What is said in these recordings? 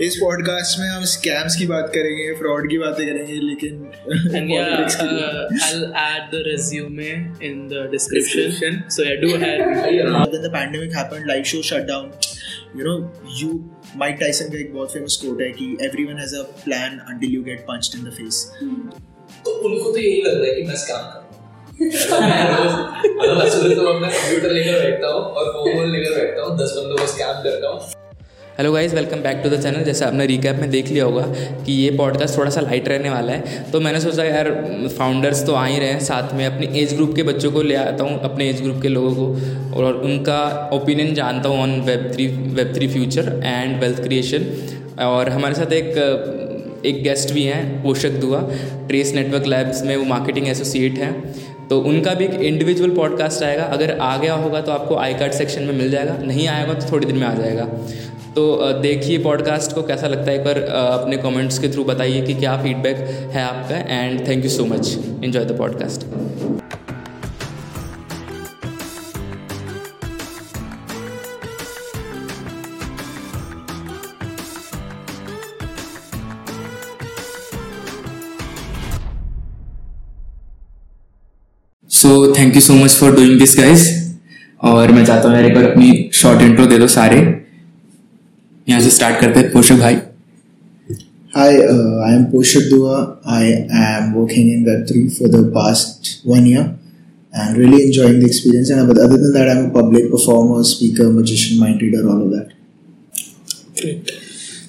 इस पॉडकास्ट में हम स्कैम्स की बात करेंगे फ्रॉड की बातें करेंगे लेकिन माइक टाइसन का एक बहुत फ़ेमस कोट है कि everyone has a plan until you get punched in the face तो उनको तो यही लग है कि मैं स्कैम कर तो मैं सुबह तो अपना कंप्यूटर लेकर बैठता हूँ और फ़ोन लेकर बैठता हूँ दस बंदों को स्कैम करता हूँ। Hello guys welcome back to the channel जैसे आपने रिकैप में देख लिया होगा कि ये पॉडकास्ट थोड़ा सा लाइट रहने वाला है। तो मैंने सोचा यार फाउंडर्स तो आ ही रहे हैं साथ में। अपनी एज ग्रुप के बच्चों को ले आता हूँ, अपने एज ग्रुप के लोगों को। और उनका ओपिनियन जानता हूँ on web three web three future and wealth creation और हमारे साथ एक एक गेस्ट भी हैं, पोषक दुआ। ट्रेस नेटवर्क लैब्स में वो मार्केटिंग एसोसिएट हैं। तो उनका भी एक इंडिविजुअल पॉडकास्ट आएगा। अगर आ गया होगा तो आपको आई कार्ड सेक्शन में मिल जाएगा। नहीं आएगा तो थोड़ी दिन में आ जाएगा। तो देखिए पॉडकास्ट को कैसा लगता है एक बार अपने कमेंट्स के थ्रू बताइए कि क्या फीडबैक है आपका and thank you so much enjoy the podcast so thank you so much for doing this guys और मैं चाहता हूँ यार एक बार अपनी शॉर्ट इंट्रो दे दो सारे। यहाँ से स्टार्ट करते हैं पोषक भाई Hi, uh, I am Poshak Dua. I am working in Web3 for the past one year and really enjoying the experience. And but other than that, I'm a public performer, speaker, magician, mind reader, all of that. Great.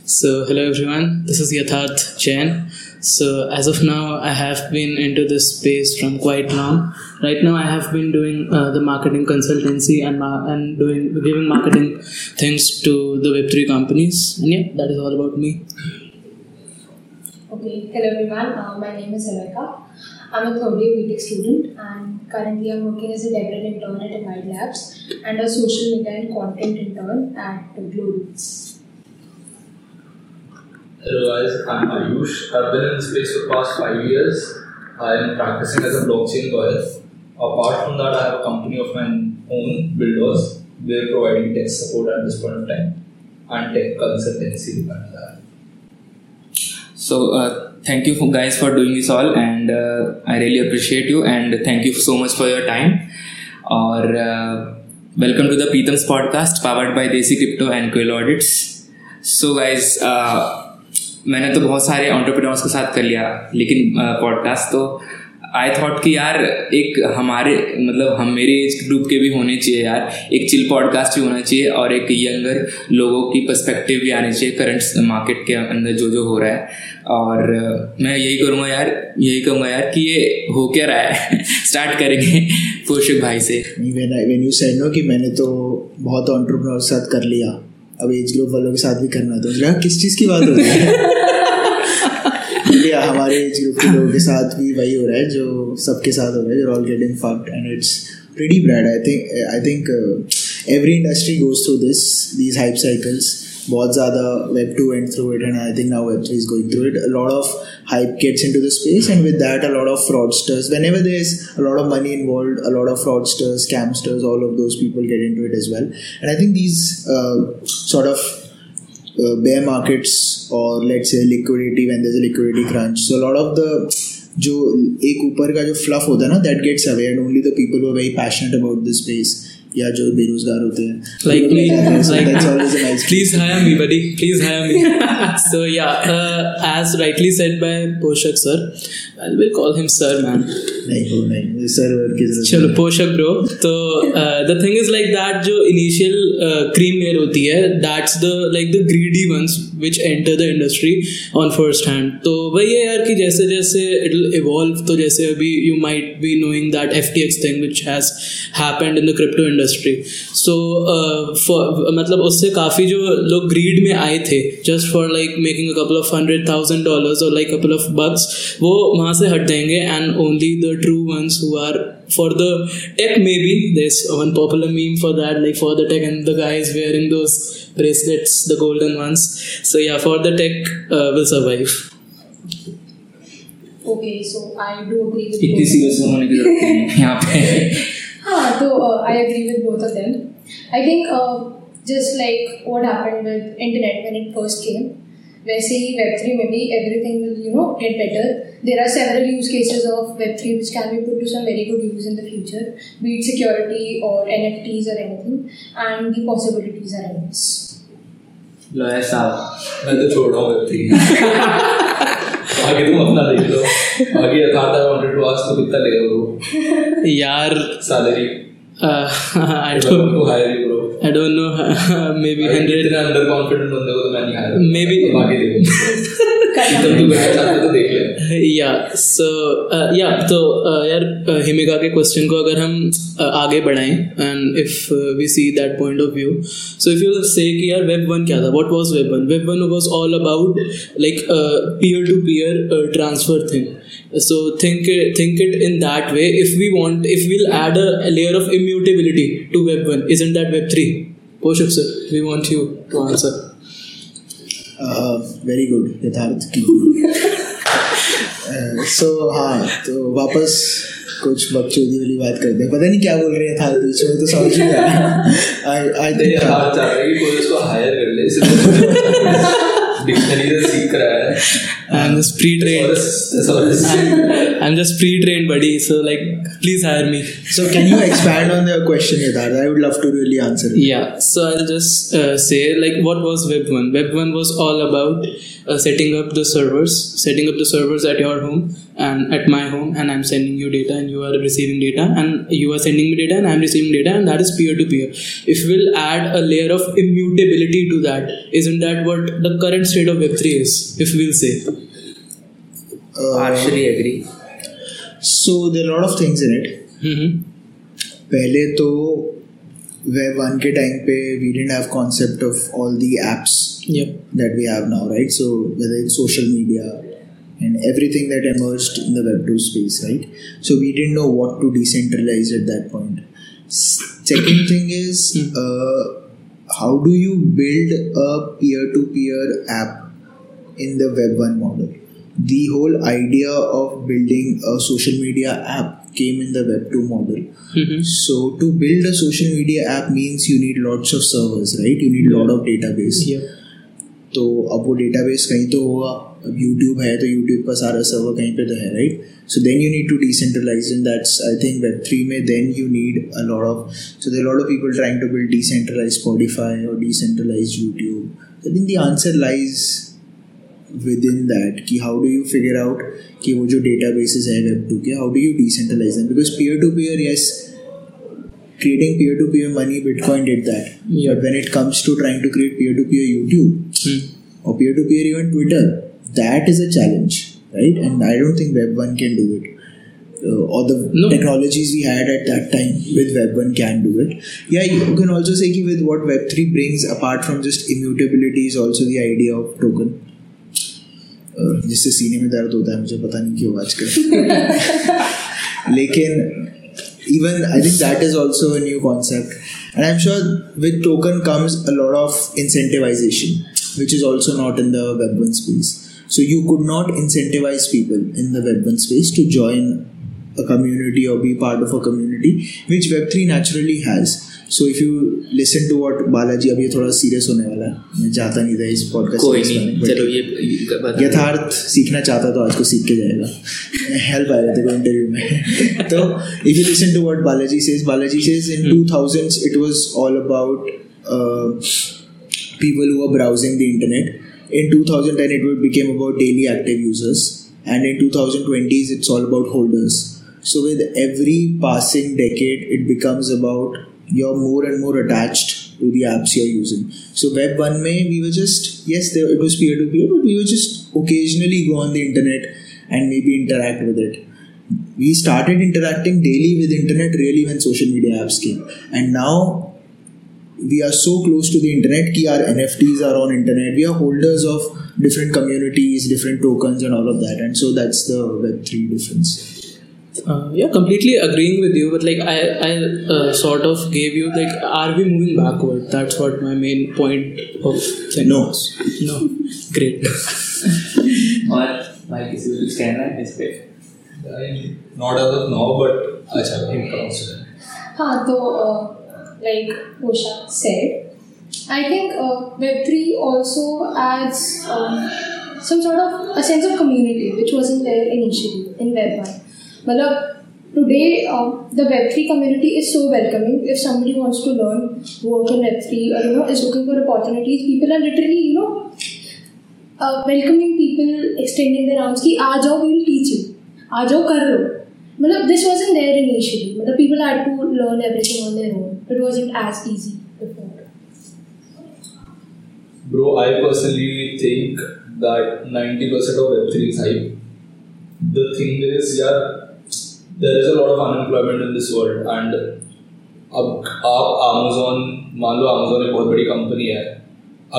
So hello everyone. This is Yatharth Jain. So as of now, I have been into this space from quite long. Right now, I have been doing uh, the marketing consultancy and ma- and doing giving marketing things to the Web three companies. And yeah, that is all about me. Okay, hello everyone. Uh, my name is Rebecca. I'm a third year BTech student and currently I'm working as a development intern at Abide Labs and a social media and content intern at Glow Roots. Hello guys, I'm Ayush. I've been in this space for the past five years. I'm practicing as a blockchain lawyer. Apart from that, I have a company of my own, Builders. We're providing tech support at this point of time and tech consultancy regarding that. So uh, thank you for guys for doing this all and uh, I really appreciate you and thank you so much for your time और uh, welcome to the Preetham's podcast powered by Desi Crypto and Quill Audits. So guys uh, मैंने तो बहुत सारे entrepreneurs के साथ कर लिया लेकिन पॉडकास्ट तो आई थॉट कि यार एक हमारे मतलब हम मेरे एज ग्रुप के भी होने चाहिए यार। एक चिल पॉडकास्ट भी होना चाहिए और एक यंगर लोगों की पर्सपेक्टिव भी आनी चाहिए करंट मार्केट के अंदर जो जो हो रहा है। और मैं यही करूँगा यार यही कहूँगा यार कि ये हो क्या रहा है? स्टार्ट करेंगे पोषक भाई से। I, when you कि मैंने तो बहुत के साथ कर लिया। अब एज ग्रुप वालों के साथ भी करना तो किस चीज़ की बात हो रही है? या हमारे एज ग्रुप के लोगों के साथ भी वही हो रहा है जो सबके साथ हो रहा है जो all getting fucked and it's pretty bad i think i think uh, every industry goes through this these hype cycles बहुत ज़्यादा web 2 went through it and i think now web 3 is going through it a lot of hype gets into the space and with that a lot of fraudsters whenever there's a lot of money involved a lot of fraudsters scamsters all of those people get into it as well and i think these uh, sort of uh, bear markets or let's say liquidity when there's a liquidity crunch so a lot of the जो एक ऊपर का जो fluff होता है ना that gets away and only the people who are very passionate about this space या जो बेरोजगार होते हैं। Like me please hire me buddy please hire me so या as rightly said by Poshak sir I will call him sir man नहीं हो नहीं sir चलो पोषक ब्रो तो the thing is like that जो इनिशियल क्रीम मेल होती है that's the like the greedy ones which enter the industry on first hand तो वही है यार कि जैसे जैसे इट इवॉल्व तो जैसे अभी you might be knowing that F T X thing which has happened in the crypto industry so मतलब उससे काफ़ी जो लोग ग्रीड में आए थे just for like making a couple of hundred thousand dollars और लाइक कपल ऑफ़ बक्स वो वहाँ से हट जाएँगे and only the true ones who are for the tech maybe, there's one popular meme for that, like for the tech and the guy is wearing those bracelets the golden ones so yeah for the tech uh, will survive Okay, so I do agree with इतनी both. Serious होने की ज़रूरत नहीं है यहाँ पे हाँ, so uh, I agree with both of them. I think uh, just like what happened with internet when it first came, वैसे ही वेब थ्री में भी everything will you know get better there are several use cases of web three which can be put to some very good use in the future beat security और N F Ts और anything and the possibilities are endless lawyer साहब मैं तो छोड़ रहा हूँ web आगे तुम अपना देख लो। आगे यथार्थ आई वांटेड टू आस्क तो कितना लेगा वो? यार। सैलरी इतने बंदे को तो मैं नहीं Maybe- बाकी देखो तो बैठ तो देख ले तो uh, यार uh, हिमिका के क्वेश्चन को अगर हम uh, आगे बढ़ाएँ and if we see that point of view so if you say कि यार वेब वन क्या था what was web one web one was all about like peer to peer transfer thing so think it, think it in that way if we want if we'll add a, a layer of immutability to web 1 isn't that web 3 Poshuk sir we want you to answer very good Yatharth की सो हाँ तो वापस कुछ बकचोदी वाली बात करते हैं पता नहीं क्या बोल रहे हैं यथार्थ बीच में तो समझ आया आई आई नहीं यथार्थ चाह रहा है कि कोई उसको हायर कर ले डिक्शनरी से सीख रहा है i'm just pre-trained Thesaurus- I'm just pre-trained, buddy. So like, please hire me. So can you expand on the question, Yatharth? I would love to really answer it. Yeah. So I'll just uh, say like, what was Web one? Web one was all about uh, setting up the servers, setting up the servers at your home and at my home, and I'm sending you data, and you are receiving data, and you are sending me data, and I'm receiving data, and that is peer to peer. If we'll add a layer of immutability to that, isn't that what the current state of Web three is? If we'll say. Uh, partially agree so there are a lot of things in it. Mm-hmm. पहले तो web one के time पे we didn't have concept of all the apps Yep. that we have now, right? So whether it's social media and everything that emerged in the Web 2 space, right? So we didn't know what to decentralize at that point. Second thing is, uh, how do you build a peer-to-peer app in the Web 1 model? The whole idea of building a social media app came in the Web 2 model. Mm-hmm. So to build a social media app means you need lots of servers, right? You need a lot of database. Yep. तो अब वो database कहीं तो होगा अब YouTube है तो YouTube का सारा सर्वर कहीं पे तो है right so then you need to decentralize and that's I think web three में then you need a lot of so there lot of people trying to build decentralize Spotify और decentralize YouTube I think the answer lies within that कि how do you figure out कि वो जो data basis है web two के how do you decentralize them because peer to peer yes creating peer-to-peer money bitcoin did that. Yeah. but when it comes to trying to create peer-to-peer youtube Hmm. or peer-to-peer even twitter that is a challenge right and i don't think web 1 can do it uh, or the No. technologies we had at that time with web 1 can do it yeah you can also say कि with what web 3 brings apart from just immutability is also the idea of token uh, जिससे सीने में दर्द होता है मुझे पता नहीं क्यों आजकल लेकिन even I think that is also a new concept. And I'm sure with token comes a lot of incentivization, which is also not in the Web1 space. So you could not incentivize people in the Web1 space to join a community or be part of a community, which Web3 naturally has. So if you listen to what Balaji अभी थोड़ा serious होने वाला है मैं चाहता नहीं था इस पॉडकास्ट कोई नहीं चलो ये ये बता यथार्थ सीखना चाहता तो आज को सीख के जाएगा हेल्प आया तेरे को इंटरव्यू में तो if you listen to what Balaji says Balaji says in 2000s it was all about uh, people who were browsing the internet in 2010 it became about daily active users and in 2020s it's all about holders so with every passing decade it becomes about you're more and more attached to the apps you're using. So Web 1 mein we were just yes there it was peer to peer but we were just occasionally go on the internet and maybe interact with it. We started interacting daily with internet really when social media apps came and now we are so close to the internet ki our nfts are on internet. We are holders of different communities different tokens and all of that. And so that's the web3 difference. Uh, yeah completely agreeing with you but like i i uh, sort of gave you like are we moving backward? That's what my main point of thing no. was. no. Great. or like is it scan that is great not as of now but acha in हाँ तो like Posha said I think uh, Web3 also adds um, some sort of a sense of community, which wasn't there initially in Web1. Malab, today, uh, the Web3 community is so welcoming. If somebody wants to learn, work in Web3, or you know, is looking for opportunities, people are literally, you know, uh, welcoming people, extending their arms. Ki, aa jao, we will teach you. Aa jao, kar lo. Malab, this wasn't there initially. Malab, people had to learn everything on their own. It wasn't as easy before. Bro, I personally think that 90% of Web3 is hype. The thing is, yeah, there is a lot of unemployment in this world and अब आप Amazon मान लो Amazon एक बहुत बड़ी company है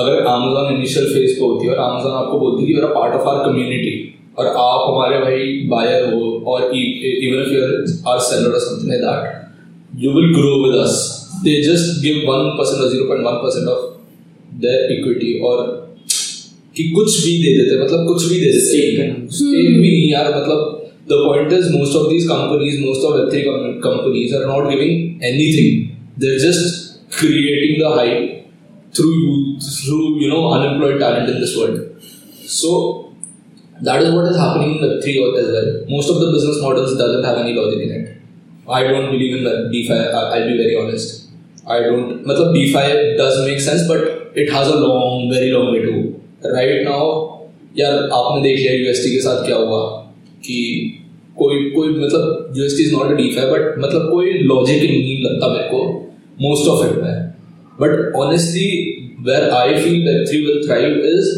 अगर Amazon initial phase पे होती है और Amazon आपको बोलती है कि you're a part of our community और आप हमारे भाई बायर हो और even if your are seller something like that you will grow with us they just give one percent और zero point one percent of their equity और कि कुछ भी दे देते मतलब कुछ भी दे देते सेम भी नहीं hmm. यार मतलब the point is most of these companies most of web three companies are not giving anything they are just creating the hype through you through you know unemployed talent in this world so that is what is happening in Web3 as well most of the business models doesn't have any logic in it I don't believe in DeFi. I'll be very honest. I don't. मतलब DeFi does make sense, but it has a long, very long way to go. Right now, यार आपने देख लिया UST के साथ क्या हुआ कि कोई कोई मतलब UST is not a DeFi, but मतलब कोई लॉजिक नहीं लगता मेरे को most of it में. But honestly, where I feel Web3 will thrive is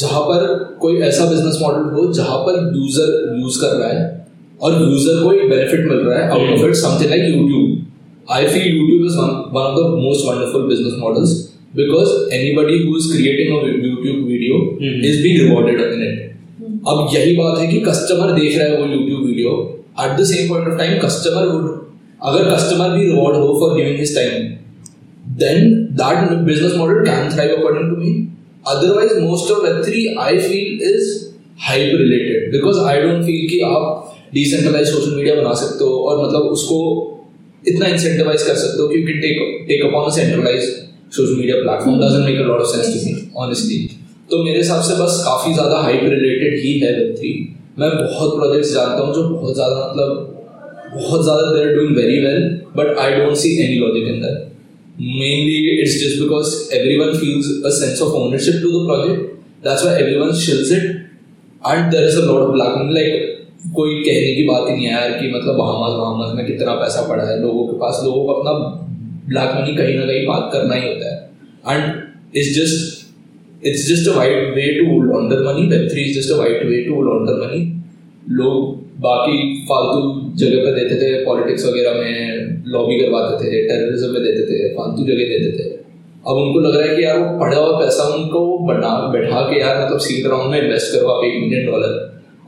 जहाँ पर कोई ऐसा बिज़नेस मॉडल हो जहाँ पर यूज़र यूज़ कर रहा है और यूज़र को एक बेनिफिट मिल रहा है out of it something like YouTube I feel YouTube is one of the most wonderful business models because anybody who is creating a YouTube video is being rewarded in it अब यही बात है कि customer देख रहा है वो YouTube video at the same point of time customer would अगर कस्टमर भी रिवॉर्ड हो for giving his time then that business model can thrive according to otherwise most of web three I feel is hype related because I don't feel कि आप decentralise social media बना सकते हो और मतलब उसको इतना इंसेंटिवाइज कर सकते हो क्योंकि take take up on centralize social media platform doesn't make a lot of sense to me honestly तो मेरे हिसाब से बस काफ़ी ज़्यादा हाइप रिलेटेड ही है वेब मैं बहुत प्रोजेक्ट्स जानता हूँ जो बहुत ज़्यादा मतलब बहुत ज़्यादा they're doing very well but I don't see any logic in that mainly it's just because everyone feels a sense of ownership to the project. That's why everyone shills it. And there is a lot of black money. Like कोई कहने की बात ही नहीं है यार कि मतलब Bahamas Bahamas में कितना पैसा पड़ा है लोगों के पास लोगों को अपना ब्लैक मनी कहीं ना कहीं बात करना ही होता है and it's just just a white way to launder money web three is just a white way to launder money लोग बाकी फालतू जगह पे देते थे पॉलिटिक्स वगैरह में लॉबी करवाते थे टेररिज्म में देते थे, फालतू जगह देते थे। अब उनको लग रहा है कि यार वो पड़ा हुआ पैसा उनको बना, बैठा के यार मतलब सीट राउंड में इन्वेस्ट करो आप एक मिलियन डॉलर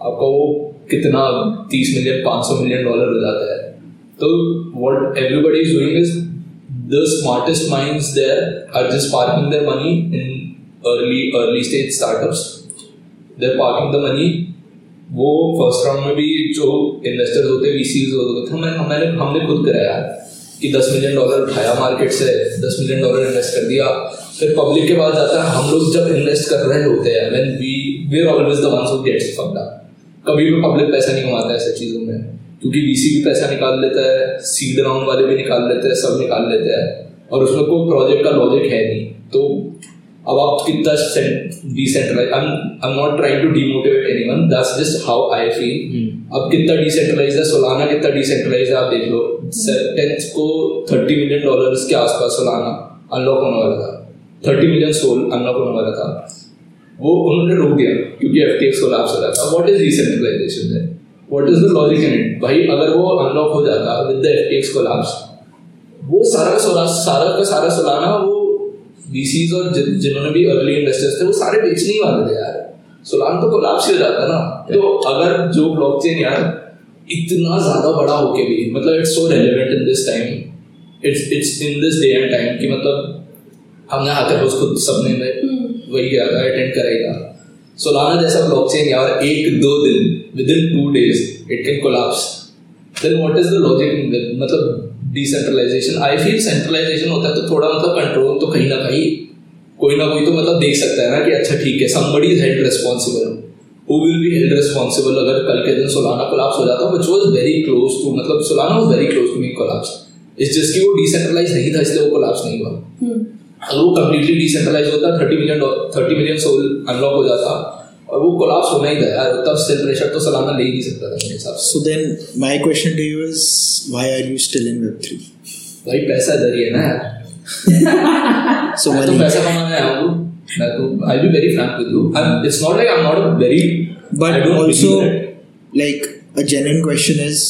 आपका वो कितना तीस मिलियन पाँच सौ मिलियन डॉलर हो जाता है। तो what everybody is doing is the smartest minds there are just parking their money in early early stage startups they're parking the money वो फ़र्स्ट राउंड में भी जो इन्वेस्टर्स होते हैं वीसीज होते थे मैंने मैंने हमने खुद कराया कि दस मिलियन डॉलर उठाया मार्केट से, दस मिलियन डॉलर इन्वेस्ट कर दिया। फिर पब्लिक के पास जाता है, हम लोग जब इन्वेस्ट कर रहे होते हैं when we we are always the ones who gets fucked कभी भी पब्लिक पैसा नहीं कमाता है ऐसी चीज़ों में, क्योंकि वीसी भी पैसा निकाल लेता है सीड राउंड वाले भी निकाल लेते हैं, सब निकाल लेते हैं, और उसमें कोई प्रोजेक्ट का लॉजिक है नहीं। तो अब आप कितना decentralize I am not trying to demotivate anyone that's just how I feel अब कितना डिसेंट्रलाइज है? सोलाना कितना डिसेंट्रलाइज है? आप देख लो। टेंथ को थर्टी मिलियन डॉलर के आसपास सोलाना अनलॉक होने वाला था। थर्टी मिलियन सोल अनलॉक होने वाला था। वो उन्होंने रोक दिया क्योंकि एफ़ टी एक्स कोलैप्स हो रहा था। व्हाट इज़ डिसेंट्रलाइजेशन है what is the logic in it भाई अगर वो अनलॉक हो जाता with the F T X collapse वो सारा का सोला सारा का सारा सोलाना वो VCs और जिन्होंने भी अर्ली इन्वेस्टर्स थे वो सारे बेचने ही वाले थे यार। सोलाना तो कोलैप्स ही हो जाता ना। तो अगर जो ब्लॉकचेन यार इतना ज़्यादा बड़ा होके भी मतलब it's so relevant in this time it's it's in this day and time कि मतलब हमने रोज खुद सबने में वही गया था अटेंड करेगा सोलाना जैसा ब्लॉकचेन यार एक दो दिन within two days it can collapse then what is the logic in that? मतलब डिसेंट्रलाइजेशन आई फील सेंट्रलाइजेशन होता है तो थोड़ा मतलब कंट्रोल तो कहीं ना कहीं कोई ना कोई तो मतलब देख सकता है ना कि अच्छा ठीक है somebody is held responsible. Who will be held responsible अगर कल के दिन सोलाना कोलैप्स हो जाता which was very close to मतलब Solana was very close to being collapse. It's just कि वो डिसेंट्रलाइज नहीं था इसलिए वो कोलैप्स नहीं हुआ। अगर वो कंप्लीटली डिसेंट्रलाइज होता thirty million thirty million SOL unlock हो जाता और वो कोलैप्स होना ही था तब स्टिल प्रेशर तो सलाना ले ही नहीं सकता था मेरे हिसाब से। So then my question to you is why are you still in web 3 भाई पैसा ज़रिए ना यार। सो मैं तो पैसा कमाने आया हूँ। मैं तो I be very frank with you I it's not like I am not very but also like a genuine question is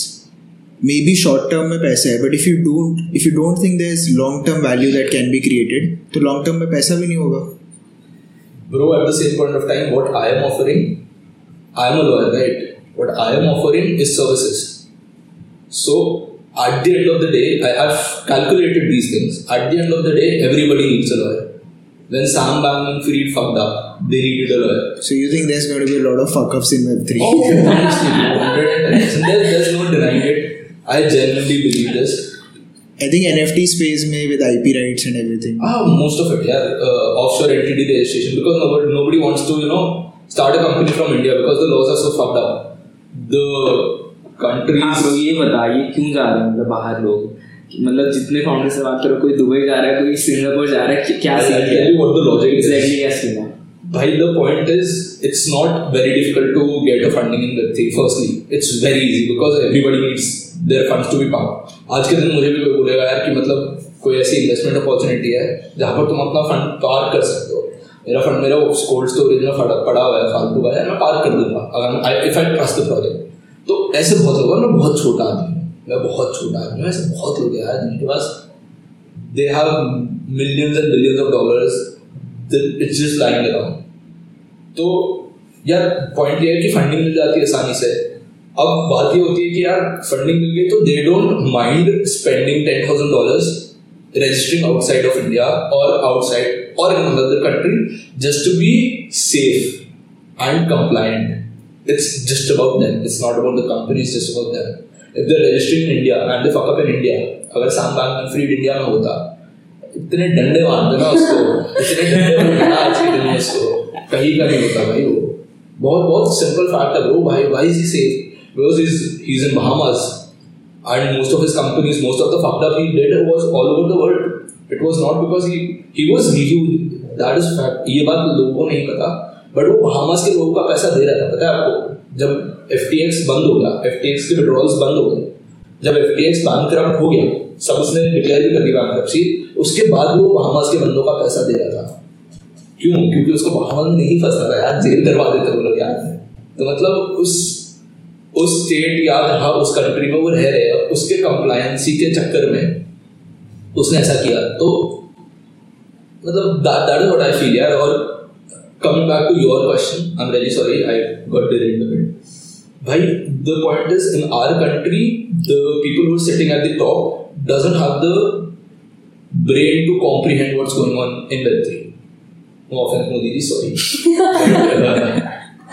maybe short term में पैसा है but if you don't if you don't think there is long term value that can be created तो long term में पैसा भी नहीं होगा। Bro at the same point of time what i am offering i am a lawyer right? What i am offering is services. So at the end of the day i have calculated these things. At the end of the day everybody needs a lawyer. When sam bankman fried fucked up they needed a lawyer. So you think there's going to be a lot of fuck ups in web3 oh honestly bro, 110%. There, there's no denying it. I genuinely believe this I think NFT space में with IP rights and everything Ah, most of it, yeah. Uh, offshore entity registration because nobody, nobody wants to, you know, start a company from India because the laws are so fucked up. The हाँ countries. तो ये बताइए क्यों जा रहे हैं मतलब बाहर लोग मतलब जितने फाउंडर से बात करो कोई दुबई जा रहा है कोई सिंगापुर जा रहा है क्या scene tell you what the logic is. Exactly क्या सीन है Bhai, the point is, it's not very difficult to get a funding in Web3. Firstly, it's very easy because everybody needs their funds to be parked. आज के दिन मुझे भी कोई बोलेगा, यार, कि मतलब कोई ऐसी इन्वेस्टमेंट अपॉर्चुनिटी है, जहाँ पर तुम अपना फंड पार्क कर सकते हो। मेरा फंड मेरा कोल्ड स्टोरेज में पड़ा पड़ा हुआ है, फालतू का है, मैं पार्क कर दूँगा, अगर if I trust the project तो ऐसे बहुत लोग मैं बहुत छोटा आदमी मैं बहुत छोटा आदमी ऐसे बहुत लोग यार, जिनके पास have millions and billions of dollars, that it's just lying around तो यार पॉइंट ये है कि फंडिंग मिल जाती है आसानी से। अब बात ये होती है कि यार फंडिंग मिल गई तो they don't mind spending ten thousand dollar registering outside of India और आउटसाइड और in other country just to be safe and compliant it's just about them it's not about the company is just about them if they register in India and they fuck up in India अगर Sam bank India में होता, इतने डंडे मारते ना उसको, इतने डंडे आज की दुनिया उसको, कहीं का नहीं होता भाई वो। बहुत बहुत सिंपल फैक्ट है वो, भाई why ji safe he he is in Bahamas and most of his companies, most of the fucked up he did was all over the world. It was not because he he was he that is fact. ये बात लोगों को नहीं पता but वो Bahamas के लोगों का पैसा दे रहा था। पता है आपको? जब एफ़ बंद हो गया एफ़ के विड्रॉल्स बंद हो गए जब एफ़ टी एक्स हो गया सब उसने डिक्लेयर भी कर दी बैंक उसके बाद वो बहामास के बंदों का पैसा दे रहा था। क्यों? क्योंकि उसको बहामास में नहीं फंसना था यार जेल करवा देते वो लोग तो मतलब उस उस स्टेट या जहाँ उस कंट्री में वो रह रहे हैं उसके कंप्लायंसी के चक्कर में उसने ऐसा किया। तो मतलब that is what I feel यार। और coming back to your question I am really sorry I got delayed the bit भाई the point is in our country the people who are sitting at the top doesn't have the brain to comprehend what's going on in Web3 no offense Modi ji sorry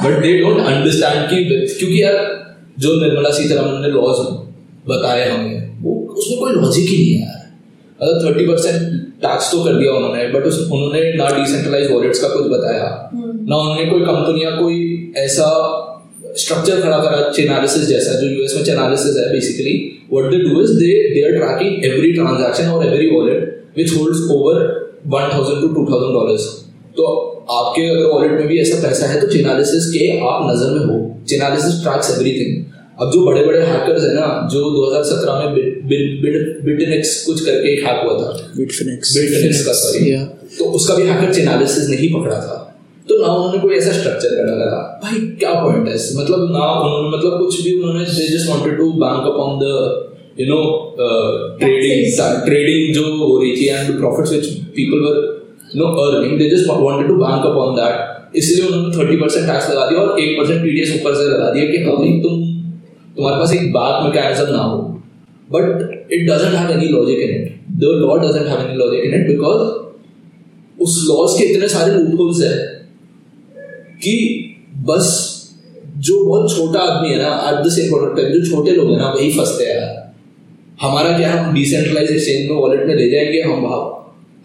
but they don't understand कि क्योंकि यार जो निर्मला सीतारमन ने laws बताए हमें वो उसमें कोई लॉजिक ही नहीं है यार। अगर थर्टी परसेंट टैक्स तो कर दिया उन्होंने बट उस उन्होंने ना डिसेंट्रलाइज वॉलेट्स का कुछ बताया ना उन्होंने कोई कंपनी या कोई ऐसा स्ट्रक्चर खड़ा करा चेनालिसिस जैसा जो यूएस में चेनालिसिस है basically what they do is they they are tracking every transaction और every wallet which holds over 1000 to 2000 dollars तो आपके अगर वॉलेट में भी ऐसा पैसा है तो चेनालिसिस के आप नज़र में हो। चेनालिसिस ट्रैक्स एवरीथिंग अब जो बड़े बड़े हैकर्स है ना जो 2017 में बिटनेक्स कुछ करके एक हैक हुआ था। Bitfinex. बिटनेक्स का सॉरी Yeah. तो उसका भी हैकर चेनालिसिस नहीं पकड़ा था। तो ना उन्होंने कोई ऐसा स्ट्रक्चर करा लगा। भाई क्या पॉइंट है मतलब ना उन्होंने मतलब कुछ भी उन्होंने they just wanted to bank upon the you know trading trading जो हो रही थी and profits which people were no earning they just wanted to bank upon that इसलिए उन्होंने थर्टी परसेंट टैक्स लगा दिया और एक परसेंट टीडीएस ऊपर से लगा दिया कि भाई तुम, तुम्हारे पास एक बैक मैकेनिज्म ना हो। But it doesn't have any logic in it the law doesn't have any logic in it because उस लॉज के इतने सारे लूपहोल्स है कि बस जो बहुत छोटा आदमी है ना at the same point time जो छोटे लोग हैं ना, वही फंसते हैं हमारा क्या हम डिसेंट्रलाइज एक्सचेंज में वॉलेट में ले जाएँगे, हम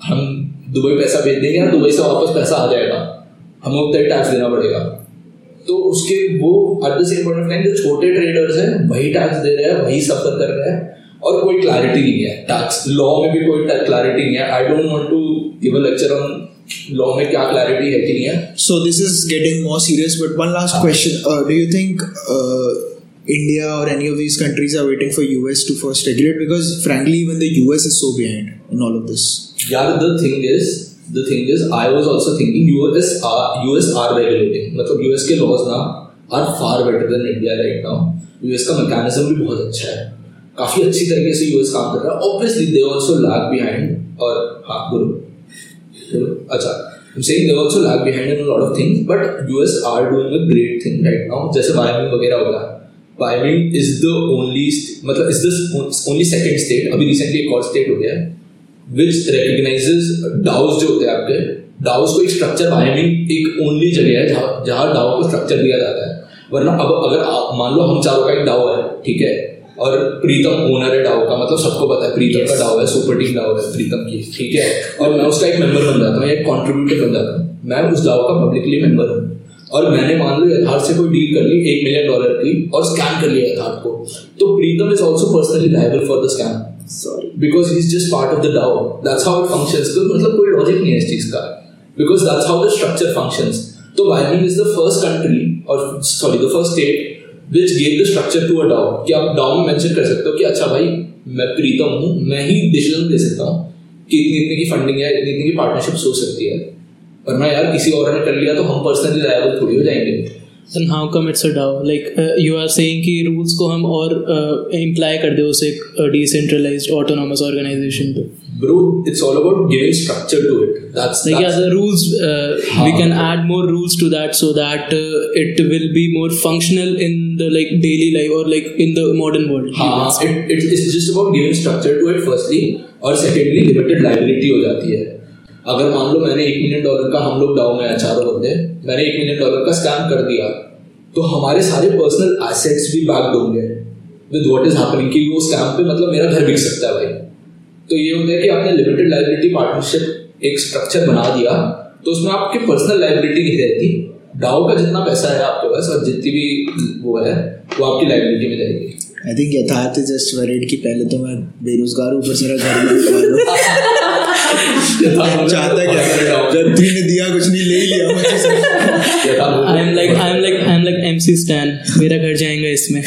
हम दुबई पैसा भेज देंगे और दुबई से वापस पैसा आ जाएगा। हमें उतना ही टैक्स देना पड़ेगा। तो उसके वो at the same point of time जो छोटे ट्रेडर्स हैं वही टैक्स दे रहे हैं वही सफ़र कर रहे हैं और कोई क्लैरिटी नहीं है। टैक्स लॉ में भी कोई क्लैरिटी नहीं है। I don't want to give a lecture on law में क्या क्लैरिटी है कि नहीं है। सो getting more serious. But one last question: uh, Do you think uh, India or any of these countries are waiting for US to first regulate? Because frankly, even the US is so behind in all of this. Yeah, the thing is, the thing is, I was also thinking US are US are regulating. मतलब US के laws ना are far better than India right now. US का mechanism भी बहुत अच्छा है. काफ़ी अच्छी तरीके से US काम कर रहा है. Obviously, they also lag behind. और हाँ गुरु गुरु अच्छा I'm saying they also lag behind in a lot of things, but US are doing a great thing right now. जैसे Wyoming वगैरह हो गया. Is the only st- मतलब is the only second state. अभी recently एक और state हो गया, which recognizes DAOs जो होते हैं आपके, DAOs को एक स्ट्रक्चर वायमिंग एक ओनली जगह है, जहाँ जहाँ DAO को स्ट्रक्चर दिया जाता है। वरना अब अगर आप, मान लो हम चारों का एक DAO है, ठीक है? और प्रीतम ओनर है DAO का मतलब सबको पता है प्रीतम का DAO है सुपर टीम DAO है, प्रीतम की, ठीक है? और मैं उसका एक मेंबर बन जाता हूँ एक कॉन्ट्रीब्यूटर बन जाता हूँ। मैं उस DAO का पब्लिकली मेंबर हूँ। और मैंने मान लो यथार्थ से कोई डील कर ली एक मिलियन डॉलर की और स्कैम कर लिया यथार्थ को। तो Pritam is also personally liable for the scam because is just part of the DAO that's how it functions मतलब कोई लॉजिक नहीं है इस चीज़ का। Because that's how the structure functions तो Wyoming is the first country और sorry the first state which gave the structure to a DAO कि आप डाउ में मैंशन कर सकते हो कि अच्छा भाई मैं प्रीतम हूँ मैं ही डिसीज़न दे सकता हूँ कि इतनी इतनी की फंडिंग है इतनी इतनी की पार्टनरशिप हो सकती है। वरना यार किसी और ने कर लिया तो हम पर्सनली लायबल थोड़ी हो जाएँगे then how come it's a DAO? Like uh, you are saying कि rules को हम और uh, imply कर दे उसे एक uh, decentralized autonomous organization पे. bro it's all about giving structure to it that's, Like yeah, that's the rules uh, we हाँ. can add more rules to that so that uh, it will be more functional in the like daily life or like in the modern world. हाँ it, it, it's just about giving structure to it firstly और secondly limited liability हो जाती है अगर मान लो मैंने एक million dollar का हम लोग डाउ में चारों बंदे, मैंने एक मिलियन डॉलर का स्कैम कर दिया तो हमारे सारे पर्सनल एसेट्स भी बैक होंगे विद व्हाट इज़ हैपनिंग कि वो स्कैम पे मतलब मेरा घर बिक सकता है भाई। तो ये होता है कि आपने लिमिटेड लाइबिलिटी पार्टनरशिप एक स्ट्रक्चर बना दिया तो उसमें आपकी पर्सनल लाइबिलिटी नहीं रहती। डाउ का जितना पैसा है आपके पास, और जितनी भी वो है, वो आपकी लाइबिलिटी में जाएगी। I think यथार्थ is just worried कि पहले तो मैं बेरोजगार हूँ ऊपर से घर में चाहता क्या रत्ती ने दिया कुछ नहीं ले ही लिया मुझे सब I'm like I'm like I'm like MC Stan. मेरा घर जाएगा इसमें.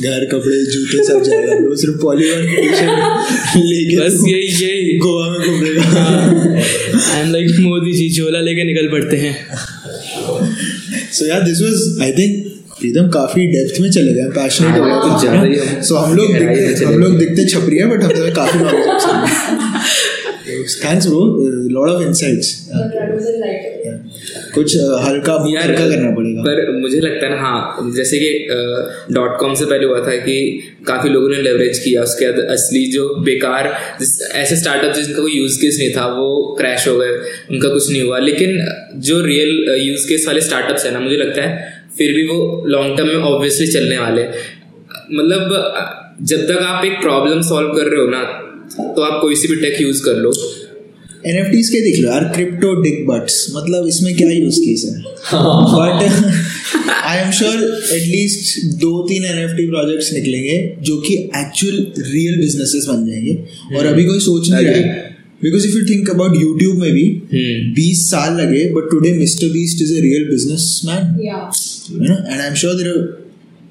घर कपड़े जूते सब जाएगा वो सिर्फ़ पॉलीवन की टी-शर्ट लेके बस तो यही यही. गोवा में घूमेगा I am like Modi ji झोला लेके निकल पड़ते हैं. सो यार this was I think Pritam काफ़ी डेप्थ में चले गए पैशनेट हो हाँ, कुछ ज़्यादा ही हम गए सो हम लोग दिखते हम लोग दिखते छपरी है बट हमसे काफ़ी knowledge thanks bro lot of insights. कुछ हल्का यार हल्का करना पड़ेगा। पर मुझे लगता है ना हाँ जैसे कि डॉट कॉम से पहले हुआ था कि काफ़ी लोगों ने लेवरेज किया उसके बाद असली जो बेकार ऐसे स्टार्टअप जिनका कोई यूज़ केस नहीं था वो क्रैश हो गए उनका कुछ नहीं हुआ। लेकिन जो रियल यूज़ केस वाले स्टार्टअप्स है ना मुझे लगता है फिर भी वो लॉन्ग टर्म में ऑब्वियसली चलने वाले मतलब जब तक आप एक प्रॉब्लम सॉल्व कर रहे हो ना तो आप कोई सी भी टेक यूज़ कर लो। एनएफटीज के देख लो यार क्रिप्टो डिक बट्स मतलब इसमें क्या यूज़ केस है। But I am sure at least दो तीन एन एफ़ टी प्रोजेक्ट्स निकलेंगे जो कि एक्चुअल रियल बिजनेसेस बन जाएँगे। और अभी कोई सोच नहीं रहा है। Because if you think about YouTube में भी हम्म। बीस साल लगे but today Mister Beast is a real business man Yeah. You know? And i'm sure there are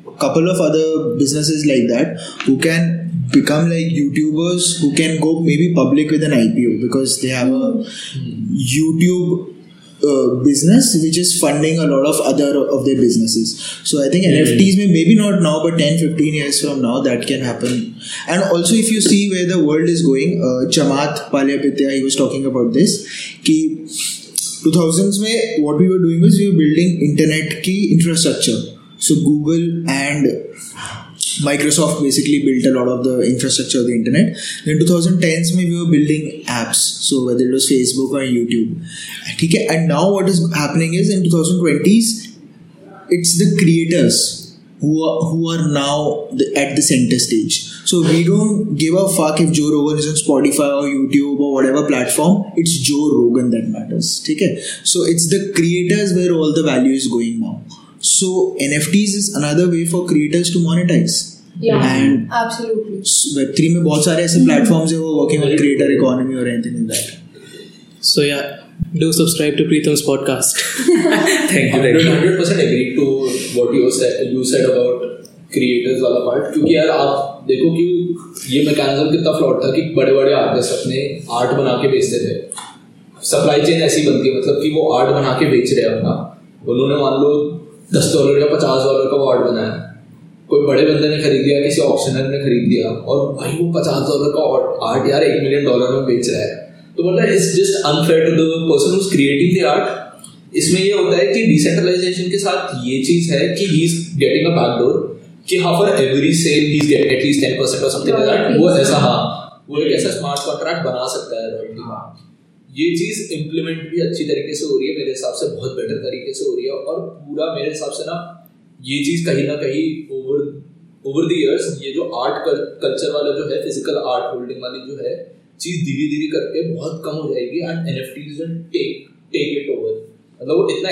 a couple of other businesses like that who can become like youtubers who can go maybe public with an ipo because they have a youtube uh, business which is funding a lot of other of their businesses. So i think nfts may maybe not now but 10 15 years from now that can happen. And also if you see where the world is going uh, chamath palyapitya he was talking about this ki 2000s में what we were doing was we were building internet की infrastructure so Google and Microsoft basically built a lot of the infrastructure of the internet. Then 2010s में we were building apps, so whether it was Facebook or YouTube. ठीक है, and now what is happening is in 2020s it's the creators who are, who are now the, at the center stage. So we don't give a fuck if Joe Rogan is on Spotify or YouTube or whatever platform. It's Joe Rogan that matters. Okay? So it's the creators where all the value is going now. So NFTs is another way for creators to monetize. Yeah, And absolutely. Web three में बहुत सारे ऐसे platforms है वो working on creator economy or anything like that. So yeah, do subscribe to Preetham's podcast. Thank you, thank you. Hundred percent agree to what you said you said about creators वाला part क्योंकि यार आप देखो कि ये mechanism कितना float था कि बड़े बड़े आर्टिस्ट अपने आर्ट बना के बेचते थे। सप्लाई चेन ऐसी बनती है मतलब कि वो आर्ट बना के बेच रहे हैं अपना। उन्होंने मान लो दस डॉलर या पचास डॉलर का वो आर्ट बनाया। कोई बड़े बंदे ने खरीद लिया, किसी ऑप्शनर ने खरीद लिया, और भाई वो पचास डॉलर का आर्ट यार एक मिलियन डॉलर में बेच रहा है। तो मतलब it's just unfair to the person creating the art इसमें ये होता है कि डिसेंट्रलाइजेशन के साथ ये चीज़ है कि he is getting a backdoor कि हाँ for every sale is get at least 10% और समथिंग लाइक वो ऐसा हाँ वो एक ऐसा स्मार्ट कॉन्ट्रैक्ट बना सकता है रॉयल्टी का। ये चीज़ इम्प्लीमेंट भी अच्छी तरीके से हो रही है मेरे हिसाब से बहुत बेटर तरीके से हो रही है और पूरा मेरे हिसाब से ना ये चीज़ कहीं ना कहीं ओवर ओवर द इयर्स ये जो आर्ट कल्चर वाला जो है फ़िज़िकल आर्ट होल्डिंग वाली जो है चीज़ धीरे धीरे करके बहुत कम हो जाएगी and NFTs will take take it over मतलब वो इतना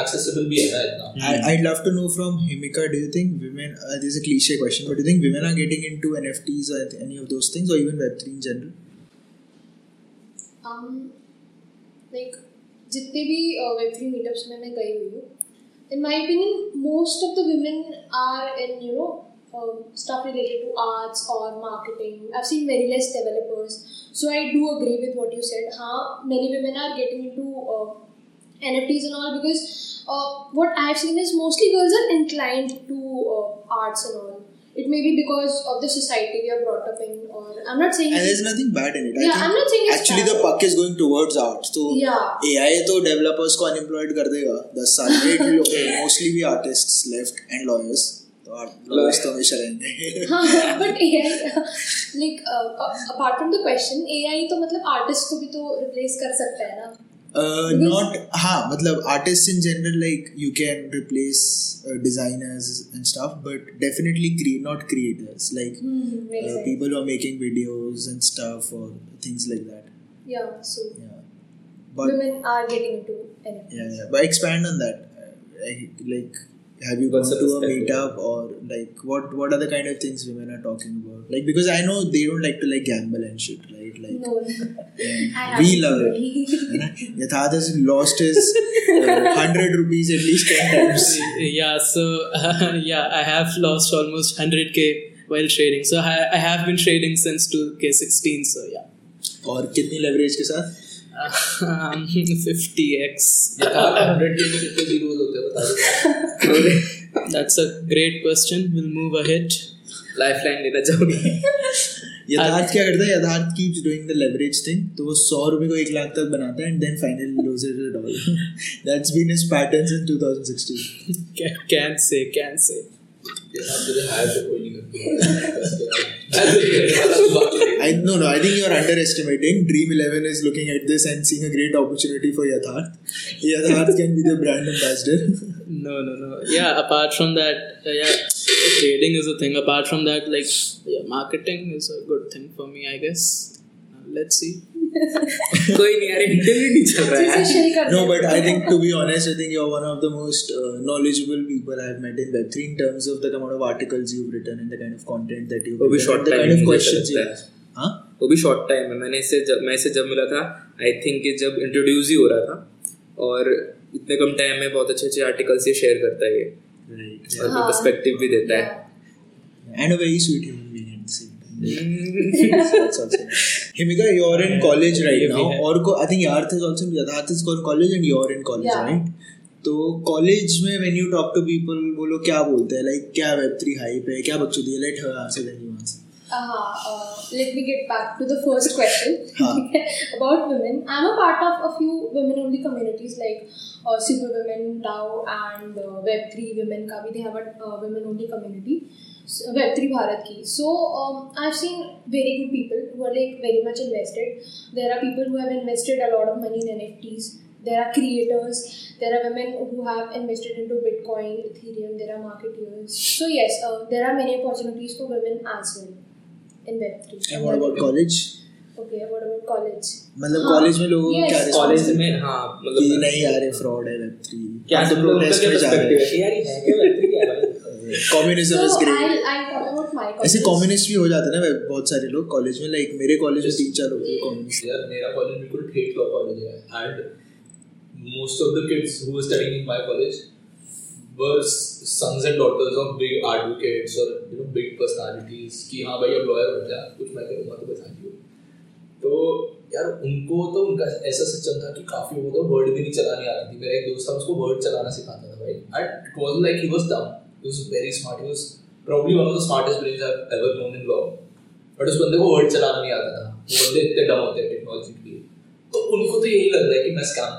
एक्सेसिबल भी है ना इतना I, I'd love to know from Himika, do you think women, uh, this is a cliche question, but do you think women are getting into NFTs or any of those things or even Web3 in general? um, like जितने भी web three meetups में मैं गई हुई हूँ in my opinion most of the women are in you know stuff related to arts or marketing. I've seen very less developers. So I do agree with what you said. Huh? Many women are getting into uh, NFTs and all because uh, what I've seen is mostly girls are inclined to uh, arts and all. It may be because of the society we are brought up in, or I'm not saying. And there's nothing bad in it. I Yeah, think I'm not saying it's actually the bad. puck is going towards art. So Yeah. AI तो developers को unemployed कर देगा 10 साल में it will mostly be artists left and lawyers. तो lawyers तो हमेशा रहेंगे. but AI, like uh, apart from the question, AI तो मतलब artist को भी तो replace कर सकता है ना. uh, not ha matlab artists in general like you can replace uh, designers and stuff but definitely cre- not creators. Like mm, uh, people who are making videos and stuff or things like that. Yeah so yeah. But women are getting into NFTs. yeah yeah. But expand on that. Uh, like have you gone to a meetup or like what what are the kind of things women are talking about? Like because i know they don't like to like gamble and shit right like No, I we love it. है Yatharth has lost his uh, 100 rupees at least 10 times. yeah, so uh, yeah, I have lost almost 100k while trading. So I, I have been trading since 2k16. So yeah, और कितनी leverage के साथ? um, 50x. Hundred के कितने zeros होते हैं बता दो That's a great question. We'll move ahead. Lifeline लेना चाहोगे यथार्थ क्या करता है? Yatharth keeps doing the leverage thing तो वो सौ रुपए को एक लाख तक बनाता है and then finally lose it all that's been his pattern in 2016 can say can can't I no no I think you're underestimating Dream 11 is looking at this and seeing a great opportunity for Yatharth Yatharth can be the brand ambassador No, no, no. Yeah, apart from that, uh, yeah, trading is a thing. Apart from that, like, yeah, marketing is a good thing for me, I guess. Uh, let's see. कोई नहीं अरे interview नहीं चल रहा है। No but I think to be honest I think you are one of the most knowledgeable people I have met in web three terms of the amount of articles you have written and the kind of content that you be short time of questions हाँ। वो भी short time है। मैंने इसे जब मैं इसे जब मिला था आई थिंक जब इंट्रोड्यूस ही हो रहा था और इतने कम टाइम में बहुत अच्छे अच्छे आर्टिकल्स ये शेयर करता है ये। राइट और हाँ। पर्सपेक्टिव भी देता है। And a very sweet human Himika, you're in college right now. or I think Yarth is also Yatharth is in college and you're in college, Yeah. right? तो कॉलेज में when you talk to people वो लोग क्या बोलते हैं like क्या web three hype है क्या बच्चों दिए let her answer then you answer Uh, uh, let me get back to the first question Huh. about women. I'm a part of a few women-only communities like uh, Super Women, Tao, and uh, Web3 Women. Ka bhi they have a uh, women-only community. So, Web3 Bharat ki. So um, I've seen very good people who are like very much invested. There are people who have invested a lot of money in NFTs. there are creators, there are women who have invested into Bitcoin, Ethereum, there are marketeers. So yes, uh, there are many opportunities for women as well in Web3. And what about college? Okay, what about college? मतलब हाँ, college में लोगों को yes. क्या college में हाँ कि मतलब नहीं यार ये फ्रॉड है वेब थ्री क्या तो मतलब उनका प्रोटेस्ट क्या में जा रहे perspective यार ये है क्या Web3 क्या है? भाई communism is great I'll, I'll talk about my college. ऐसे कम्युनिस्ट भी हो जाते हैं ना बहुत सारे लोग कॉलेज में लाइक मेरे कॉलेज में तीन चार लोग कम्युनिस्ट यार मेरा कॉलेज बिल्कुल ठेठ का कॉलेज है and most of the kids who were studying in my college were sons and daughters of big advocates or, you know, big personalities कि हाँ भाई, अब लॉयर बन जा, कुछ मैं करूँगा तो बता दियो। तो यार, उनको तो उनका ऐसा सिस्टम था कि काफ़ी वो तो वर्ड भी नहीं चलानी आती थी। मेरा एक दोस्त था, उसको वर्ड चलाना सिखाता था भाई। And it was like he was dumb he was very smart he was probably one of the smartest brains I've ever known in law. But उस बंदे को वर्ड चलाना नहीं आता था। वो बंदे इतने डम होते हैं टेक्नोलॉजी के लिए। तो उनको तो यही लग रहा है कि मैं स्कैम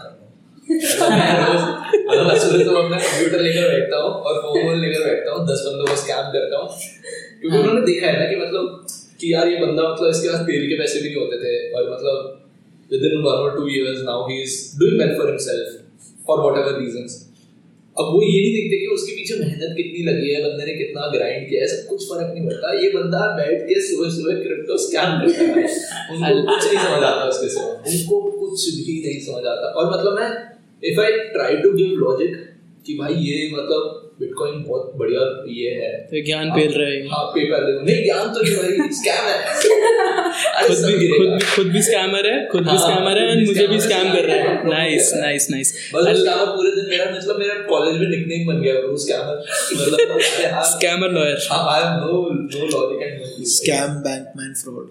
अब वो ये नहीं देखते उसके पीछे मेहनत कितनी लगी है बंदे ने कितना ग्राइंड किया है सब कुछ फ़र्क नहीं पड़ता ये बंदा बैठ के सुबह सुबह क्रिप्टो स्कैम करता है। उनको कुछ नहीं समझ आता उसके सिवा उनको कुछ भी नहीं समझ आता। और मतलब मैं if I try to give logic कि भाई ये मतलब बिटकॉइन बहुत बढ़िया ये है। तो ज्ञान पेल रहे हैं। हाँ पेपर दे नहीं ज्ञान तो नहीं भाई स्कैम है। खुद भी खुद भी खुद भी स्कैमर है खुद भी हाँ, स्कैमर है एंड भी मुझे भी स्कैम कर रहे हैं। Scammer नाइस नाइस नाइस बस स्कैमर पूरे दिन मेरा मतलब मेरा कॉलेज में निकनेम बन गया वो स्कैमर मतलब हाँ scammer lawyer I have no no logic and scam Bankman fraud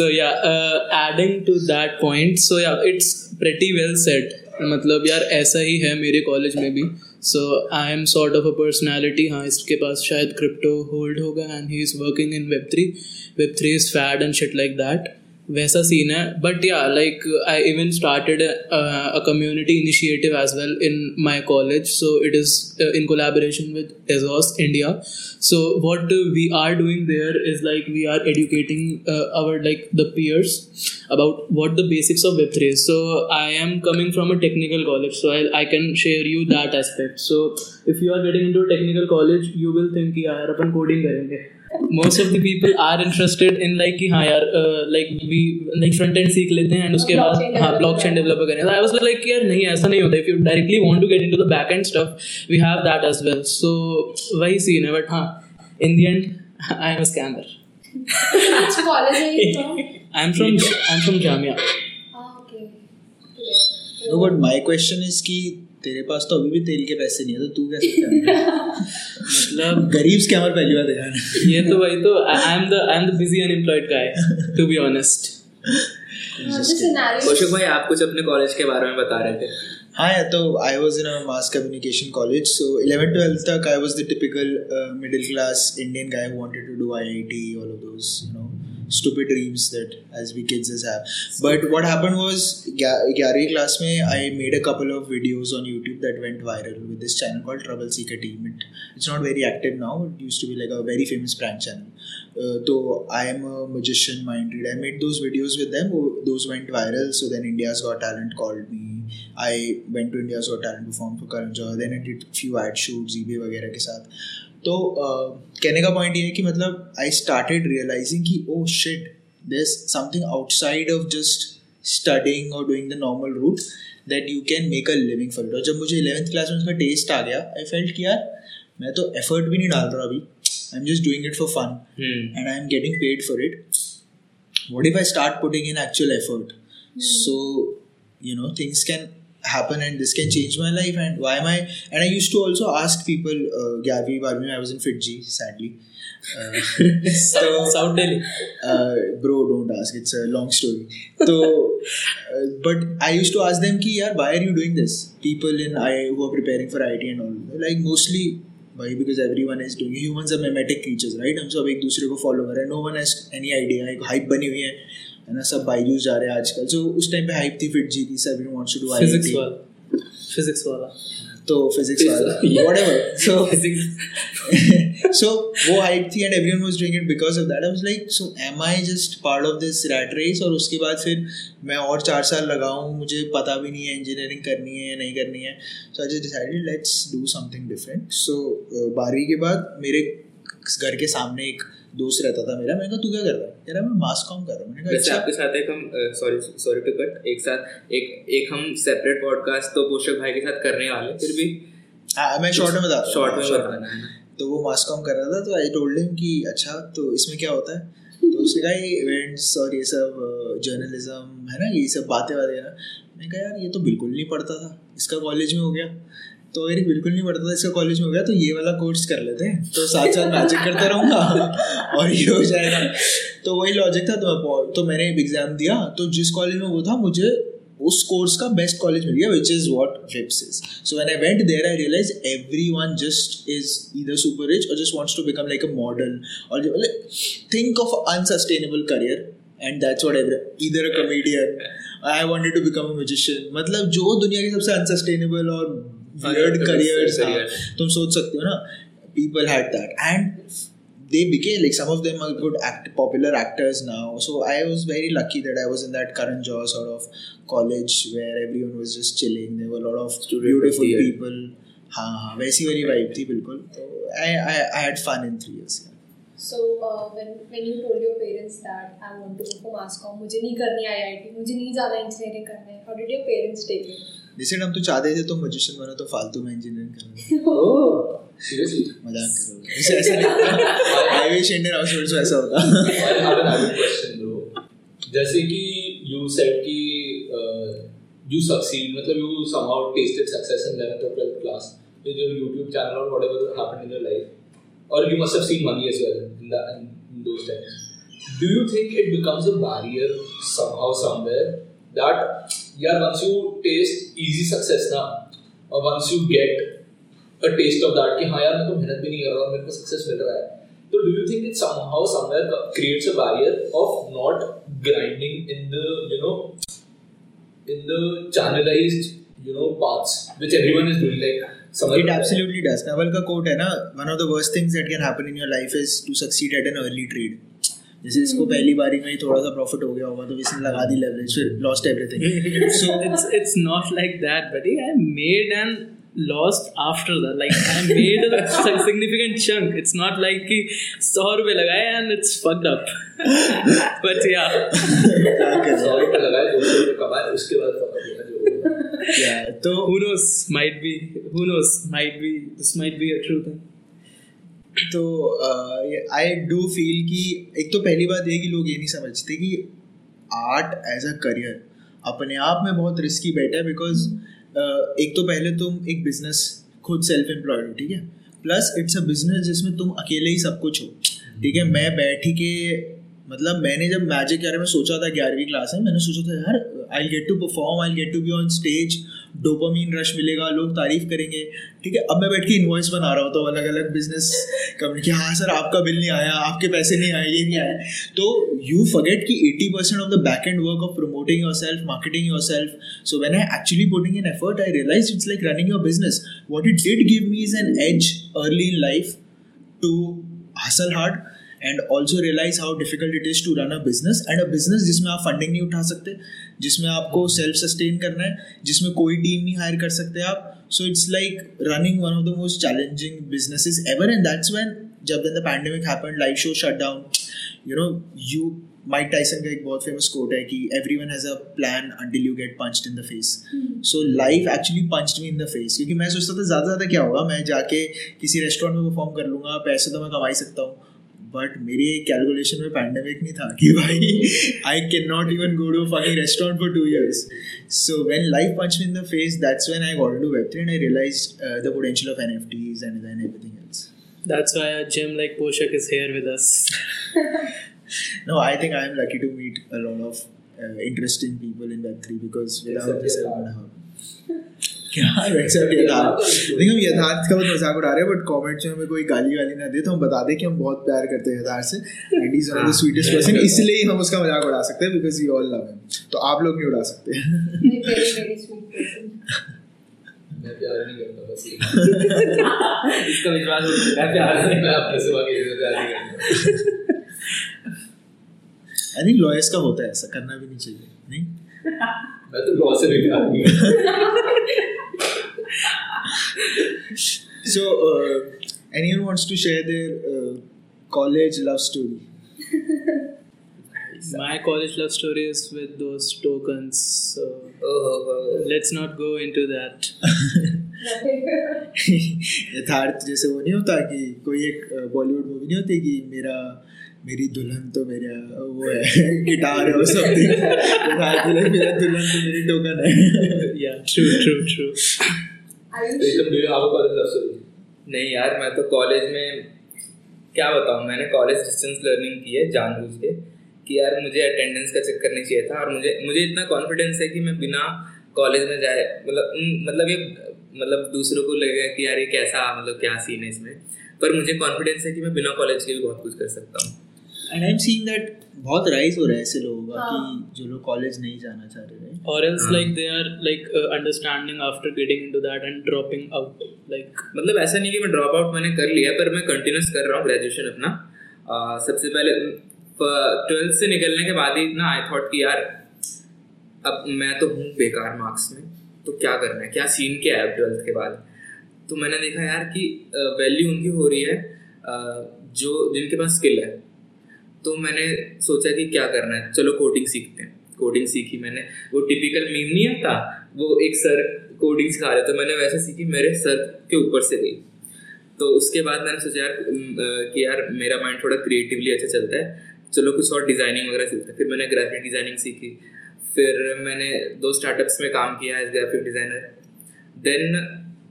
so yeah uh, adding to that point so yeah it's pretty well said. मतलब यार ऐसा ही है मेरे कॉलेज में भी. So I am sort of a personality हाँ इसके पास शायद क्रिप्टो होल्ड होगा and he is working in web three web three is fad and shit like that वैसा सीन है but yeah like I even started a community initiative as well in my college so it is in collaboration with Tezos India. So what uh, we are doing there is like we are educating uh, our like the peers about what the basics of Web3 is. So I am coming from a technical college, so I, I can share you that aspect. So if you are getting into a technical college, you will think कि यार अपन coding करेंगे. Most of the people are interested in like कि हाँ यार uh, like we like front end सीख लेते हैं and उसके बाद Blockchain हाँ developer blockchain developer करें. So I was like यार नहीं ऐसा नहीं होता. If you directly want to get into the back end stuff, we have that as well. So वही scene है but हाँ in the end I am a scammer. Which college are you from? I'm from from Jamia. Ah, okay. Yeah. No but my question is कि तेरे पास तो अभी भी तेल के पैसे नहीं है तो तू कैसे मतलब गरीब स्कैमर पहली बार देखा है ये तो भाई तो I am the I am the busy unemployed guy to be honest Uh. Kaushik भाई आप कुछ अपने कॉलेज के बारे में बता रहे थे। हाँ यार तो I was in a mass communication college so eleven twelfth तक I was the typical middle class Indian guy who wanted to do IIT all of those you know. Stupid dreams that as we kids as have but what happened was ग्यारहवीं class में I made a couple of videos on YouTube that went viral with this channel called Trouble Seeker Team it, it's not very active now it used to be like a very famous prank channel uh, am a magician mind read I made those videos with them Oh, those went viral so then India's Got Talent called me I went to India's Got Talent performed for Karan Johar then I did few ad shoots eBay वगैरह के साथ तो uh, कहने का point ये है कि मतलब आई स्टार्टेड रियलाइजिंग कि ओ shit there something outside of just studying और doing the normal route that you can make a living for it और जब मुझे इलेवेंथ क्लास में उसका टेस्ट आ गया आई फेल्ट कि यार मैं तो एफर्ट भी नहीं डाल रहा अभी। I am just doing it for fun and I am getting paid for it What if I start putting in actual effort so you know things can happen and this can change my life. And why am I? And I used to also ask people, uh, Gavi Barmi, I was in Fiji, sadly. Uh, so, South Delhi. uh, bro, don't ask. It's a long story. So, uh, but I used to ask them, ki, yaar, why are you doing this? People in I who are preparing for IT and all, like mostly why? Everyone is doing humans are memetic creatures right हम सब एक दूसरे को follow कर रहे हैं. No one has any idea एक hype बनी हुई है. है ना? सब बाइजूस जा रहे हैं आजकल. जो उस टाइम पे हाइप थी फिट जी थी सब wants to do Physics Wallah. Physics Wallah. तो Physics Wallah. Whatever so so वो hype थी and everyone was doing it because of that. I was like so am I just part of this rat race? और उसके बाद फिर मैं और चार साल लगाऊँ मुझे पता भी नहीं है इंजीनियरिंग करनी है या नहीं करनी है। So I just decided let's do something different. So uh, बारहवीं के बाद मेरे घर के सामने एक दोस्त रहता था मेरा। मैंने कहा तू क्या कर रहा है? कह रहा मैं मास कॉम कर रहा हूँ। मैंने कहा अच्छा. आपके साथ एक हम सॉरी सॉरी टू कट एक साथ एक एक हम सेपरेट पॉडकास्ट तो पोषक भाई के साथ करने वाले फिर भी? हाँ मैं शॉर्ट में बता शॉर्ट में बताना ना। तो वो मास कॉम कर रहा था तो आई टोल्ड हिम कि अच्छा तो इसमें क्या होता है? तो उसने कहा, ये इवेंट्स और ये सब जर्नलिज्म है ना, ये सब बातें वाते ना? मैंने कहा, यार, ये तो बिल्कुल नहीं पढ़ता था, इसका कॉलेज में हो गया। तो अगर बिल्कुल नहीं पढ़ता था, इसका कॉलेज में हो गया तो ये वाला कोर्स कर लेते हैं। तो साथ साथ मैजिक करता रहूँगा और ये हो जाएगा। तो वही लॉजिक था तो तो मैंने एग्ज़ाम दिया तो जिस कॉलेज में वो था, मुझे उस कोर्स का बेस्ट कॉलेज मिल गया which is what VIPS is so when I went there I realize everyone just is either super rich और just wants to become like a model और think of unsustainable career and that's what every either a comedian I wanted to become a musician मतलब जो दुनिया के सबसे unsustainable और weird careers तुम सोच सकते हो ना people had that. And they became like some of them are good act popular actors now so i was very lucky that i was in that Karan Johar sort of college where everyone was just chilling there were a lot of beautiful theatre. people हाँ हाँ वैसी वाली vibe थी बिल्कुल तो I, I I had fun in three years yeah. So uh, when when you told your parents that I want to go for mass comm, मुझे नहीं करनी IIT, मुझे नहीं जाना इंजीनियरिंग करना है. How did your parents take it? जैसे हम तो चाहते थे तुम magician बनो तो फालतू में इंजीनियरिंग करना Oh, seriously? मज़ाक करो ऐसे ऐसा नहीं आई विश इंडियन हाउसहोल्ड्स में ऐसा होता I have an added question, bro. जैसे कि you said कि uh, you succeed, मतलब you somehow tasted success in 11th or 12th class with your YouTube channel or whatever happened in your life, or you must have seen money as well in that in, in those times. Do you think it becomes a barrier somehow somewhere that yeah once you taste easy success now, or once you get a taste of that कि हाँ यार मैं तो मेहनत भी नहीं कर रहा और मेरे को सक्सेस मिल रहा है तो do you think it somehow somewhere creates a barrier of not grinding in the you know in the channelized you know paths which everyone is doing like It absolutely does. Naval का quote है ना one of the worst things that can happen in your life is to succeed at an early trade. जैसे इसको पहली बारी में ही थोड़ा सा प्रॉफिट हो गया होगा तो इसने लगा दी लेवरेज फिर lost everything so it's it's not like that buddy i made and lost after that like i made a significant chunk it's not like कि सौ रुपए लगाए and it's fucked up but yeah सौ रुपये लगाए दो सौ रुपये कमाए उसके बाद fuck up होगा Yeah, तो who knows might be who knows might be this might be a true thing तो आई डू फील कि एक तो पहली बात ये कि लोग ये नहीं समझते कि आर्ट एज अ करियर अपने आप में बहुत रिस्की बैठा है बिकॉज़ एक तो पहले तुम एक बिज़नेस खुद सेल्फ एम्प्लॉयड हो, ठीक है? प्लस इट्स अ बिज़नेस जिसमें तुम अकेले ही सब कुछ हो, ठीक है? मैं बैठ ही के मतलब मैंने जब मैजिक के बारे में सोचा था ग्यारहवीं क्लास में, मैंने सोचा था, यार I get to perform I get to be on stage dopamine rush मिलेगा, लोग तारीफ़ करेंगे। ठीक है, अब मैं बैठ के इन्वॉइस बना रहा होता हूँ अलग अलग बिज़नेस कंपनी की हाँ सर, आपका बिल नहीं आया, आपके पैसे नहीं आए, ये नहीं आए तो यू फॉरगेट कि eighty percent of the back end work of promoting yourself marketing yourself so when I actually putting in effort I realize it's like running your business what it did give me is an edge early in life to hustle hard and also realize how difficult it is to run a business and a business जिसमें आप funding नहीं उठा सकते जिसमें आपको self sustain करना है जिसमें कोई टीम नहीं हायर कर सकते आप। So it's like running one of the most challenging businesses ever and that's when जब the pandemic happened live show shut down you know you Mike Tyson का एक बहुत फ़ेमस कोट है कि everyone has a plan until you get punched in the face so life actually punched me in the face क्योंकि मैं सोचता था ज़्यादा ज़्यादा क्या होगा मैं जाके किसी रेस्टोरेंट में परफॉर्म कर लूँगा पैसे तो मैं कमा ही सकता हूँ। बट मेरी कैलकुलेशन में पैंडेमिक नहीं था कि भाई I can not even go to funny restaurant for two years so when life punch in the face that's when I got to web three and I realize the potential of NFTs and then everything else that's why a gym like Poshak is here with us No, I think I am lucky to meet a lot of uh, interesting people in Web3 because without Except this, I Yatharth. wouldn't have. क्या यथार्थ यथार्थ का बहुत मज़ाक उड़ा रहे हैं but comments में हमें कोई गाली वाली ना दे तो हम बता दें कि हम बहुत प्यार करते हैं यथार्थ से। And is one of the sweetest person इसलिए हम उसका मज़ाक उड़ा सकते हैं because you all love him तो आप लोग नहीं उड़ा सकते। very very sweet person. मैं प्यार नहीं करता बस इसका विश्वास हो चुका प्यार से मैं अपने सिवा किसी से प्यार नहीं करता। आई थिंक लॉयर्स का होता है ऐसा करना भी नहीं चाहिए नहीं? मैं तो लॉ से नहीं so uh, anyone wants to share their uh, college love story My college love story is with those tokens. So ओहो let's not go into that. यथार्थ जैसे वो नहीं होता कि कोई एक बॉलीवुड मूवी नहीं होती कि मेरा मेरी दुल्हन तो मेरा वो है गिटार है वो समथिंग मेरा दुल्हन तो मेरी टोकन है। A college love story? नहीं यार मैं तो कॉलेज में क्या बताऊँ मैंने कॉलेज डिस्टेंस लर्निंग की है जानबूझ के कि यार मुझे अटेंडेंस का चक्कर नहीं चाहिए था और मुझे मुझे इतना कॉन्फिडेंस है कि मैं बिना कॉलेज में जाए मतलब मतलब ये मतलब दूसरों को लगेगा कि यार ये कैसा मतलब क्या सीन है इसमें। पर मुझे कॉन्फिडेंस है कि मैं बिना कॉलेज के भी बहुत कुछ कर सकता हूँ। And I am seeing that बहुत राइज हो रहा है ऐसे लोगों का हाँ। कि जो लोग कॉलेज नहीं जाना चाह रहे हैं Or else, like they are like uh, understanding after getting into that and dropping out. Like मतलब ऐसा नहीं कि मैं ड्रॉप आउट मैंने कर लिया पर मैं कंटिन्यूस कर रहा हूँ ग्रेजुएशन अपना। आ, सबसे पहले ट्वेल्थ से निकलने के बाद ही ना आई थॉट कि यार अब मैं तो हूँ बेकार मार्क्स में तो क्या करना है? क्या सीन क्या है अब ट्वेल्थ के बाद? तो मैंने देखा यार कि वैल्यू उनकी हो रही है जो जिनके पास स्किल है। तो मैंने सोचा कि क्या करना है? चलो कोडिंग सीखते हैं। कोडिंग सीखी मैंने। वो टिपिकल मीम नहीं आता? वो एक सर कोडिंग सिखा रहे तो मैंने वैसे सीखी, मेरे सर के ऊपर से गई। तो उसके बाद मैंने सोचा, यार कि यार, मेरा माइंड थोड़ा क्रिएटिवली अच्छा चलता है। चलो कुछ और डिज़ाइनिंग वगैरह सीखते फिर मैंने ग्राफिक डिज़ाइनिंग सीखी। फिर मैंने दो स्टार्टअप्स में काम किया एज ग्राफिक डिज़ाइनर देन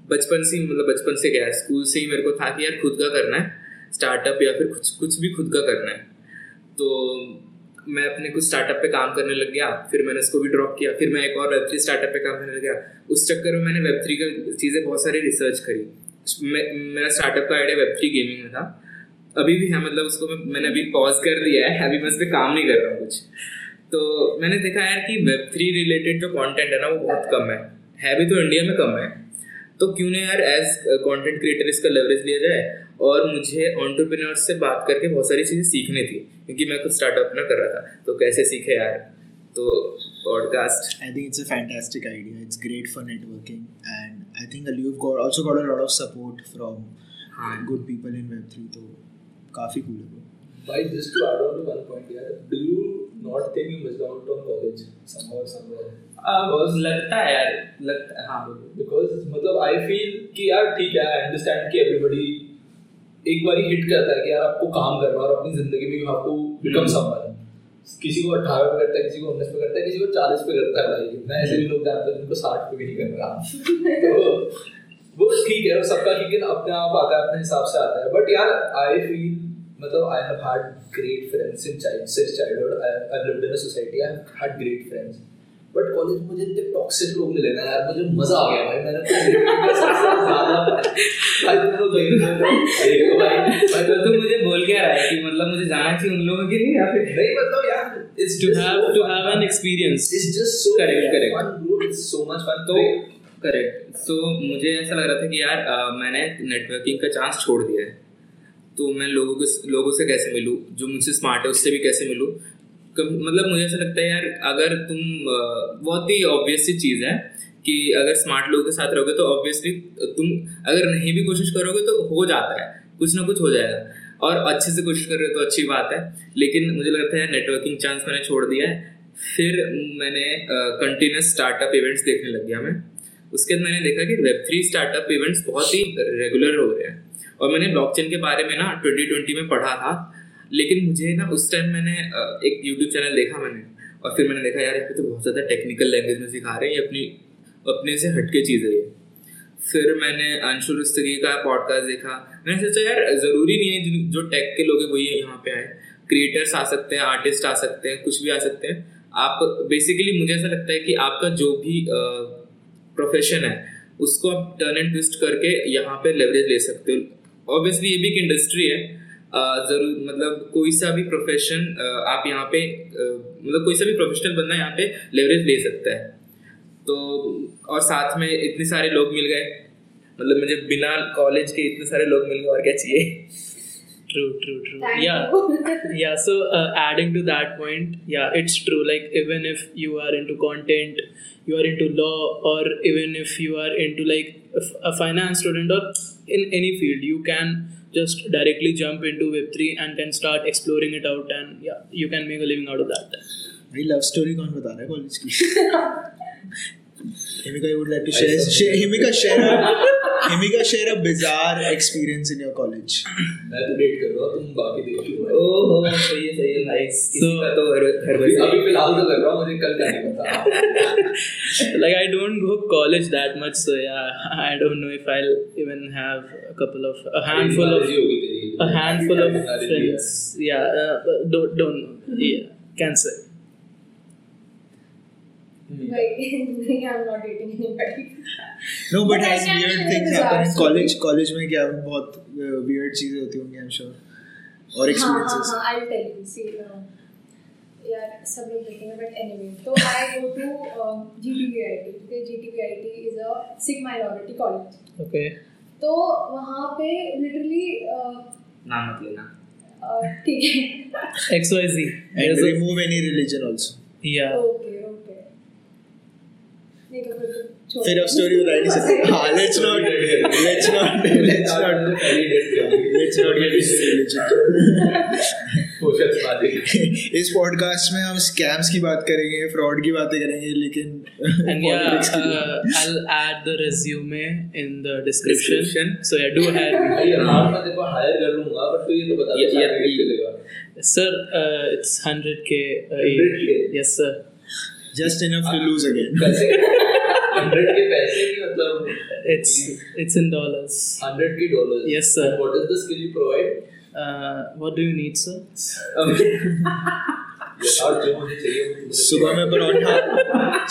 बचपन से मतलब बचपन से गया। स्कूल से ही मेरे को था कि यार, खुद का करना है। स्टार्टअप या फिर कुछ कुछ भी खुद का करना है। तो मैं अपने कुछ स्टार्टअप पे काम करने लग गया फिर मैंने उसको भी ड्रॉप किया फिर मैं एक और वेब थ्री स्टार्टअप पे काम करने लग गया। उस चक्कर में मैंने वेब थ्री का चीज़ें बहुत सारी रिसर्च करी। मेरा स्टार्टअप का आइडिया वेब थ्री गेमिंग में था। अभी भी है मतलब उसको मैं, मैंने अभी पॉज कर दिया है अभी मैं उस पर काम नहीं कर रहा हूँ कुछ। तो मैंने देखा यार कि वेब थ्री रिलेटेड जो कॉन्टेंट है ना वो बहुत कम है। है भी तो इंडिया में कम है। तो क्यों ना यार एज कंटेंट क्रिएटर इसका लेवरेज लिया जाए? और मुझे ऑन्टरप्रनर से बात करके बहुत सारी चीज़ें सीखनी थी क्योंकि मैं कुछ स्टार्टअप ना कर रहा था। तो कैसे सीखे यार? तो podcast I think it's a fantastic idea it's great for networking and I think you got also got a of support from हाँ। Good people in web three तो काफ़ी कूल है भाई just to add on to one point यार do you not think you missed out on college somewhere somewhere बस लगता है यार लगता हाँ। बिकॉज़ मतलब आई एक बार हिट करता है कि यार आपको काम करना है और अपनी ज़िंदगी में टू बिकम समवन किसी को अठारह पे करता है किसी को उन्नीस पे करता है किसी को चालीस पे करता है भाई। मैं ऐसे भी लोग जानता हूँ जिनको साठ पे भी नहीं कर रहा तो वो ठीक है सबका ठीक है अपने आप आता है अपने हिसाब से आता है। बट यार आई फील मतलब I have had great friends in child since childhood I have lived in a society I have had great friends but college मुझे इतने टॉक्सिक लोग मिले ना यार मुझे मज़ा आ गया भाई मैंने तो ज़्यादा भाई तुम लोग तो देखो भाई भाई तो तू मुझे बोल क्या रहा है कि मतलब मुझे जाना चाहिए उन लोगों के लिए या फिर नहीं मतलब यार so to fun, have man. an experience. it's just so Correct, correct. fun bro it's so much fun. तो करेक्ट सो मुझे ऐसा लग रहा था कि यार मैंने नेटवर्किंग का चांस छोड़ दिया है। तो मैं लोगों को लोगों से कैसे मिलूँ? जो मुझसे स्मार्ट है उससे भी कैसे मिलूँ? मतलब मुझे ऐसा लगता है यार, अगर तुम बहुत ही ऑब्वियस सी चीज़ है कि अगर स्मार्ट लोगों के साथ रहोगे तो ऑब्वियसली तुम, अगर नहीं भी कोशिश करोगे तो हो जाता है, कुछ ना कुछ हो जाएगा। और अच्छे से कोशिश कर रहे हो तो अच्छी बात है, लेकिन मुझे लगता है नेटवर्किंग चांस मैंने छोड़ दिया है। फिर मैंने कंटिन्यूस स्टार्टअप इवेंट्स देखने लग गया मैं। उसके बाद मैंने देखा कि वेब थ्री स्टार्टअप इवेंट्स बहुत ही रेगुलर हो रहे हैं। और मैंने ब्लॉकचेन के बारे में ना 2020 में पढ़ा था। लेकिन मुझे ना उस टाइम मैंने एक यूट्यूब चैनल देखा मैंने, और फिर मैंने देखा, यार, यहाँ पे तो बहुत ज़्यादा टेक्निकल लैंग्वेज में सिखा रहे हैं, ये अपनी, अपने से हटके चीज़ है। ये फिर मैंने अंशु रुस्तगी का पॉडकास्ट देखा। मैंने सोचा, यार, ज़रूरी नहीं है जो टेक के लोग हैं वही यहाँ पे आए। क्रिएटर्स आ सकते हैं आर्टिस्ट आ सकते हैं, कुछ भी आ सकते हैं। आप बेसिकली मुझे ऐसा लगता है कि आपका जो भी प्रोफेशन है, उसको आप टर्न एंड ट्विस्ट करके यहाँ पे लेवरेज ले सकते हो। ऑब्वियसली ये भी एक इंडस्ट्री है ज़रूर मतलब कोई सा भी प्रोफेशन आप यहाँ पे मतलब कोई सा भी प्रोफेशनल बंदा यहाँ पे लेवरेज ले सकता है। तो और साथ में इतने सारे लोग मिल गए। मतलब मुझे बिना कॉलेज के इतने सारे लोग मिल गए और क्या चाहिए? True true true yeah yeah so adding to that point yeah it's true like even if you are into content you are into law और even if you are into like finance student और in any field you can just directly jump into Web3 and can start exploring it out. And yeah, you can make a living out of that. I love story gone with college always. Himika you would like to share, share Himika share a, Himika share a bizarre experience in your college मैं तो date कर रहा हूँ तुम बाकी देख लो ओह सही है सही है नाइस किसी का तो हर हर बस अभी फ़िलहाल तो कर रहा हूँ मुझे कल का नहीं पता like I don't go college that much, so yeah, I don't know if I'll even have a couple of a handful of a handful of friends. Yeah, uh, don't don't know. Yeah, can say. Like, I'm not dating anybody. no but But I has can weird happen in stories. college college में क्या बहुत uh, weird चीज़ें होती होंगी I'm sure और हाँ हाँ experiences हाँ I'll tell you. See, uh, यार सब लोग देखेंगे but anyway. तो I go to um, GTVIT. Okay, GTVIT is a Sikh minority college. Okay. तो वहाँ पे literally uh, नाम मत लेना uh, ठीक है. X Y Z. and There's a- remove any religion also yeah. Okay, okay. नहीं तो फिर अब स्टोरी बता नहीं सकते हाँ let's not let's not let's not let's not let's not let's not let's not इस पॉडकास्ट में हम स्कैम्स की बात करेंगे फ्रॉड की बातें करेंगे लेकिन I add the resume in the description so I do have hire कर लूँगा बट ये तो बता दे sir it's 100k yes sir just enough to lose again पैसे हंड्रेड के पैसे की मतलब It's it's in dollars. Hundred के dollar Yes, sir. What is the skill you provide Uh, what do you need, sir? यार जो मुझे चाहिए वो मुझे सुबह में परोठा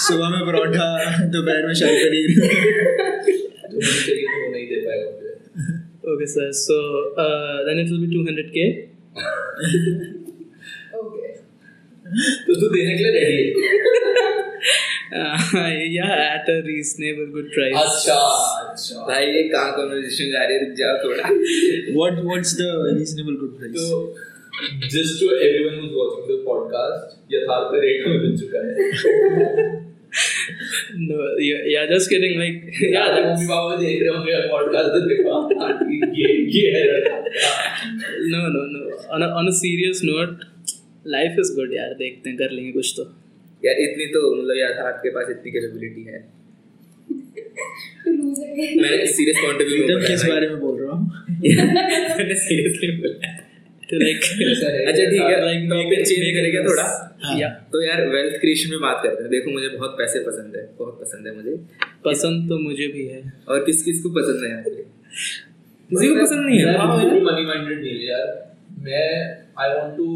सुबह में परोठा दोपहर में शाही पनीर जो मुझे चाहिए तो वो नहीं दे पाएगा मुझे Okay, sir. Uh, then it will be 200k. Okay. तो तू देने के लिए रेडी है yeah, at a reasonable good price. अच्छा अच्छा भाई ये कहाँ कॉन्वर्सेशन जा रही है रुक जाओ थोड़ा what what's the reasonable good price तो just to everyone who's watching the podcast Yatharth rate में मिल चुका है No, yeah, yeah, just kidding. Like, यार yeah, मम्मी पापा देख रहे होंगे पॉडकास्ट तो देखो हाँ, ये ये है no, no, no. On a, on a serious note, life is good, यार. देखते हैं कर लेंगे कुछ तो. यार इतनी तो मतलब यार आपके पास इतनी कैपेबिलिटी है. मैंने सीरियस पॉइंट ऑफ़ व्यू एकदम किस बारे में बोल रहा हूँ? मैंने सीरियसली बोला। To like, अच्छा ठीक है। टॉपिक चेंज करेंगे थोड़ा। Yeah. तो यार वेल्थ क्रिएशन में बात करते हैं। देखो मुझे बहुत पैसे पसंद है बहुत पसंद है मुझे। पसंद तो मुझे भी है. और किस किस को पसंद है यहाँ पे? किसी को पसंद नहीं है। मैं हाँ यार। मनी माइंडेड नहीं हूँ यार। मैं I want to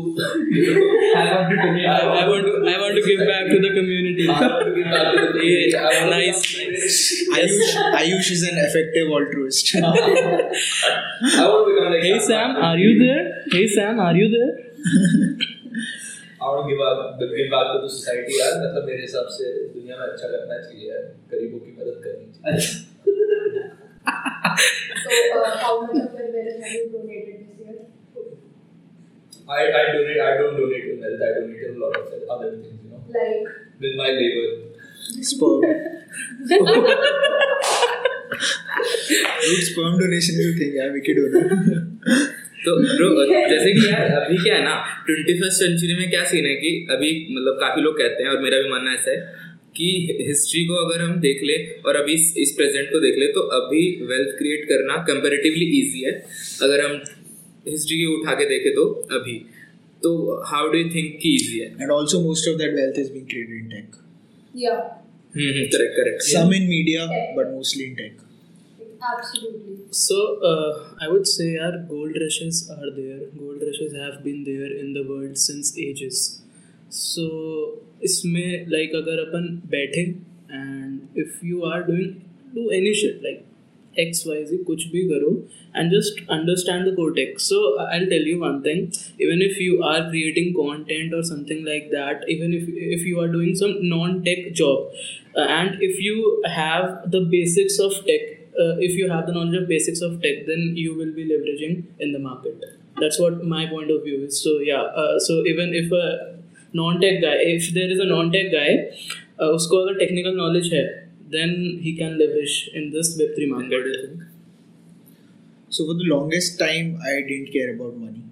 I want to I, I want to, I want to give back to the community. Nice, nice. Ayush Ayush is an effective altruist I want to become like Hey Sam, are you there? Hey Sam, are you there? I want to give up give back to the society यार मतलब मेरे हिसाब से दुनिया में अच्छा करना चाहिए यार गरीबों की मदद करनी चाहिए So, uh, how much of your wealth have you donated this? I I donate I don't donate to wealth I donate to a lot of other things you know. Like, with my labor sperm. Dude, sperm donation is a thing यार wicked होना तो bro जैसे कि यार अभी क्या है ना ट्वेंटी फ़र्स्ट सेंचुरी में क्या सीन है कि अभी मतलब काफ़ी लोग कहते हैं और मेरा भी मानना ऐसा है कि हिस्ट्री को अगर हम देख ले और अभी इस, इस प्रेजेंट को देख ले तो अभी वेल्थ क्रिएट करना कंपेरेटिवली इजी है। अगर हम हिस्ट्री उठा के देखे तो अभी। तो हाउ डू यू थिंक की इजी है? And also most of that wealth is being created in tech या hmm hmm correct correct some in media but mostly in tech so I would say यार gold rushes are there gold rushes have been there in the world since ages so इसमें like अगर अपन बैठे and if you are doing do any shit like x Y जी कुछ भी करो and just understand the core tech so I tell you one thing even if you are creating content or something like that even if if you are doing some non tech job and if you have the basics of tech uh, if you have the knowledge of basics of tech, then you will be leveraging in the market. That's what my point of view is. So yeah, uh, so even if a non-tech guy, if there is a non-tech guy, uh, उसको अगर technical knowledge है, then he can leverage in this Web3 market. I think. So for the longest time, I didn't care about money.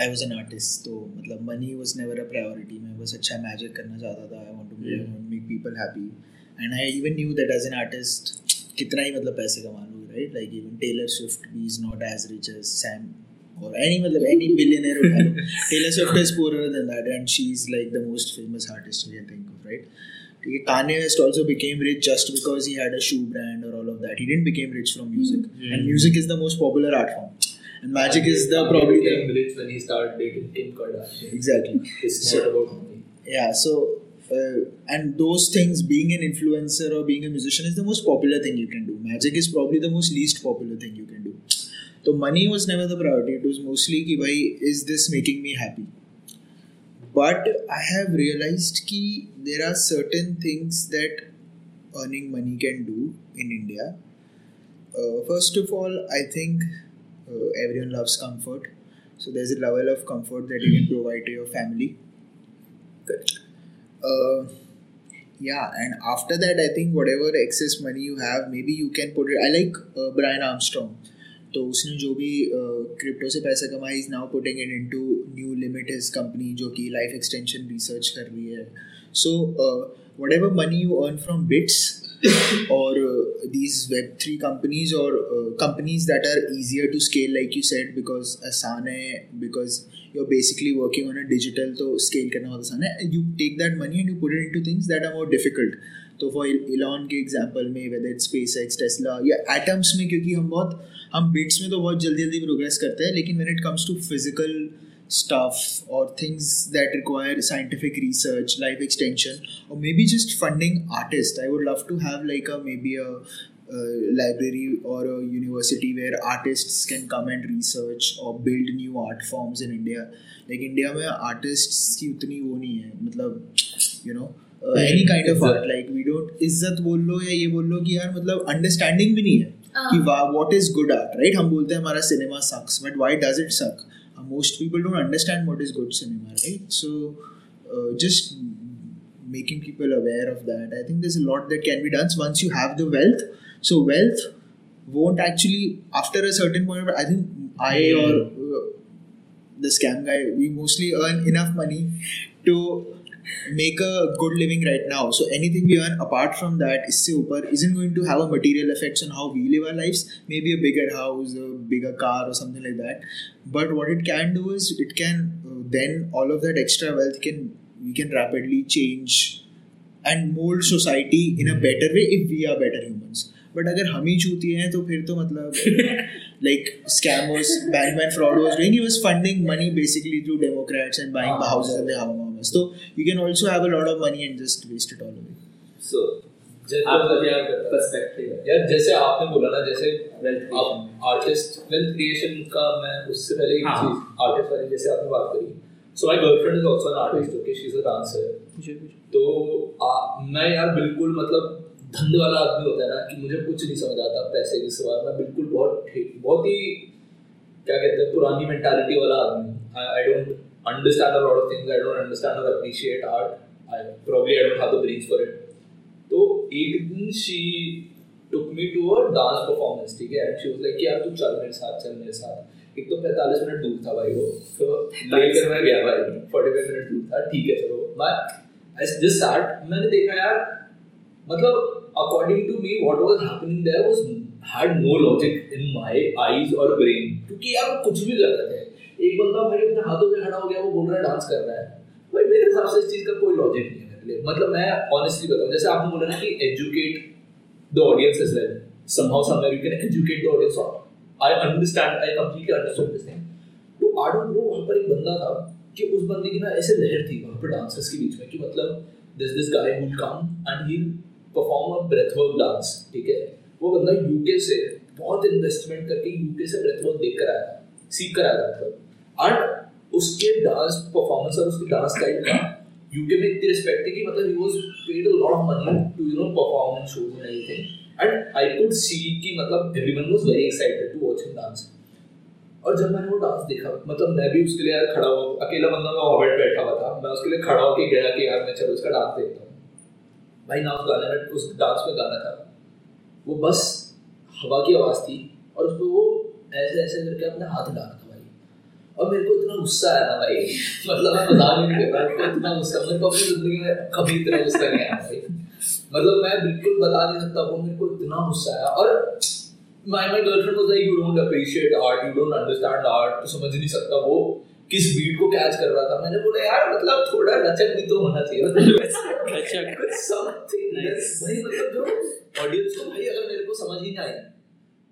I was an artist, तो मतलब money was never a priority. मैं बस अच्छा magic करना चाहता था. I want to make, I want to make people happy. And I even knew that as an artist, कितना ही मतलब पैसे कमा लूँ, right? Like even Taylor Swift is not as rich as Sam or any मतलब any billionaire उठा लो. Taylor Swift is poorer than that, and she's like the most famous artist you can think of, right? ठीक है Kanye West also became rich just because he had a shoe brand or all of that. He didn't become rich from music, and music is the most popular art form. And magic is the probably the became rich when he started dating Kim Kardashian. exactly. It's So- not about money. Yeah, so uh, and those things, being an influencer or being a musician, is the most popular thing you can do. Magic is probably the most least popular thing you can do. So money was never the priority. It was mostly ki bhai, is this making me happy? But I have realized ki there are certain things that earning money can do in India. Uh, first of all, I think uh, everyone loves comfort. So there's a level of comfort that you can provide to your family. Uh, yeah, and after that, I think whatever excess money you have, maybe you can put it. I like uh, Brian Armstrong. तो उसने जो भी crypto से पैसा कमाई is now putting it into new limit his company जो कि life extension research कर रही है। So whatever money you earn from bits और दीज वेब थ्री कंपनीज़ और companies that are easier to scale like you set because आसान है because you are basically working on a digital तो scale करना बहुत आसान है। You take that money and you put in two things that are more difficult तो for Elon के example में वेदर स्पेस एक्स टेस्ला या एटम्स में, क्योंकि हम बहुत हम बीट्स में तो बहुत जल्दी जल्दी प्रोग्रेस करते हैं लेकिन when it comes to physical stuff और things that require scientific research life extension और maybe just funding artist I would love to have like a maybe a library और university where artist can come and research और build new art forms in India like India में artist की उतनी वो नहीं है मतलब you know any kind of art like we don't इज़्ज़त बोल लो या ये बोल लो कि यार मतलब अंडरस्टैंडिंग भी नहीं है। कि what is good art right हम बोलते हैं हमारा cinema sucks but why does it suck uh, most people don't understand what is good cinema right so uh, just making people aware of that i think there's a lot that can be done so once you have the wealth so wealth won't actually after a certain point i think i or uh, the scam guy we mostly earn enough money to make a good living right now so anything we earn apart from that isse upar isn't going to have a material effects on how we live our lives maybe a bigger house a bigger car or something like that but what it can do is it can uh, then all of that extra wealth can we can rapidly change and mold society in a better way if we are better humans but अगर हम ही चूती हैं तो फिर तो मतलब like scam was Bankman fraud was doing he was funding money basically through Democrats and buying houses in the Bahamas तो you can also have a lot of money and just waste it all away So, जैसे आपका क्या perspective है। यार जैसे आपने बोला ना जैसे आप आर्टिस्ट वेल्थ क्रिएशन का मैं उससे पहले एक हाँ। चीज़ आर्टिस्ट वाली जैसे आपने बात करी। So my girlfriend is also an artist okay she is a dancer तो आ, मैं यार बिल्कुल मतलब धंध वाला आदमी होता है ना कि मुझे कुछ नहीं समझ आता पैसे के सिवा मैं बिल्कुल बहुत बहुत ही क्या कहते हैं पुरानी मेंटालिटी वाला आदमी I don't understand a lot of things I don't understand और appreciate art I probably I don't have the brains for it तो एक दिन she took me to a dance performance ठीक है? एंड शी वाज लाइक कि यार, तू चल मेरे साथ, चल मेरे साथ. एक तो 45 मिनट दूर था भाई वो। तो लेकर मैं गया भाई। 45 मिनट दूर था। ठीक है, चलो। मैं आई जस्ट सैट मैंने देखा, यार मतलब according to me what was happening there was had no logic in my eyes और ब्रेन क्योंकि यार, कुछ भी कर रहे थे। एक बंदा भाई अपने हाथों में खड़ा हो गया, वो बोल रहा है डांस कर रहा है। भाई, मेरे हिसाब से इस चीज़ का कोई लॉजिक नहीं है मेरे मतलब मैं ऑनेस्टली बताऊँ, जैसे आपने बोला ना कि educate the audience as well somehow, somewhere you can educate the audience on. I understand, I completely understood this thing. तो आई डोंट नो वहाँ पर एक बंदा था कि उस बंदे की ना ऐसे लहर थी वहाँ पर डांसर्स के बीच में कि मतलब this this guy who will come and he'll perform a breathwork dance, ठीक है? वो बंदा यूके से बहुत इन्वेस्टमेंट करके यूके से ब्रेथ वर्क देख कर आया था सीख कर आया था। एंड उसके डांस परफॉर्मेंस और उसके डांस स्टाइल का यूके में इतनी रिस्पेक्ट थी कि मतलब he was paid a lot of money to you know perform in shows and anything and I could see कि मतलब everyone was very excited to watch him dance और जब मैंने वो डांस देखा मतलब मैं भी उसके लिए यार खड़ा हुआ, अकेला बंदा मैं हॉबेट बैठा हुआ था, मैं उसके लिए खड़ा होकर गया कि यार मैं चलो उसका डांस देखता हूँ। भाई ना उस गाने में, उस डांस में गाना था। वो बस हवा की आवाज़ थी और उस पर वो ऐसे ऐसे करके अपने हाथ रहा था। और मेरे को इतना गुस्सा आया ना भाई। मतलब मैं मज़ाक नहीं कर रहा मेरे इतना गुस्सा मेरे को अपनी ज़िंदगी में कभी इतना गुस्सा नहीं आया भाई। मतलब मैं बिल्कुल बता नहीं सकता वो मेरे को इतना गुस्सा आया। और my my girlfriend was like you don't appreciate art you don't understand art तो समझ नहीं सकता वो किस बीट को कैच कर रहा था। मैंने बोला यार मतलब थोड़ा लचक भी तो होना चाहिए। लचक। कुछ समथिंग भाई मतलब जो ऑडियंस को भाई अगर मेरे को समझ ही नहीं आई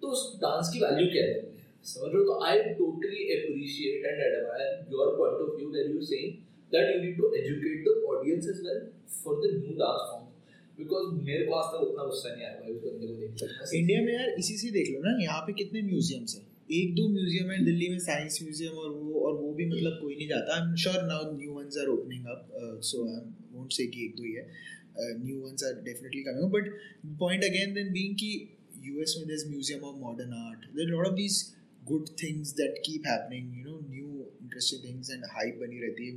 तो उस डांस की वैल्यू क्या है? समझ रहे हो? तो I totally appreciate and admire your point of view were you saying that you need to educate the audience as well for the new dance form. Because मेरे को आज तक उतना गुस्सा नहीं आया भाई उस बंदे को देख इंडिया में यार इसी से देख लो ना, यहाँ पे कितने म्यूजियम्स हैं? एक दो म्यूज़ियम है दिल्ली में साइंस म्यूज़ियम और वो और वो भी मतलब कोई नहीं जाता। I am sure now new ones are opening up so I won't say कि एक दो ही है। New ones are definitely coming but point again then being कि यूएस में there museum of modern art there lot of these good things that keep happening you know new interesting things and hype बनी रहती है।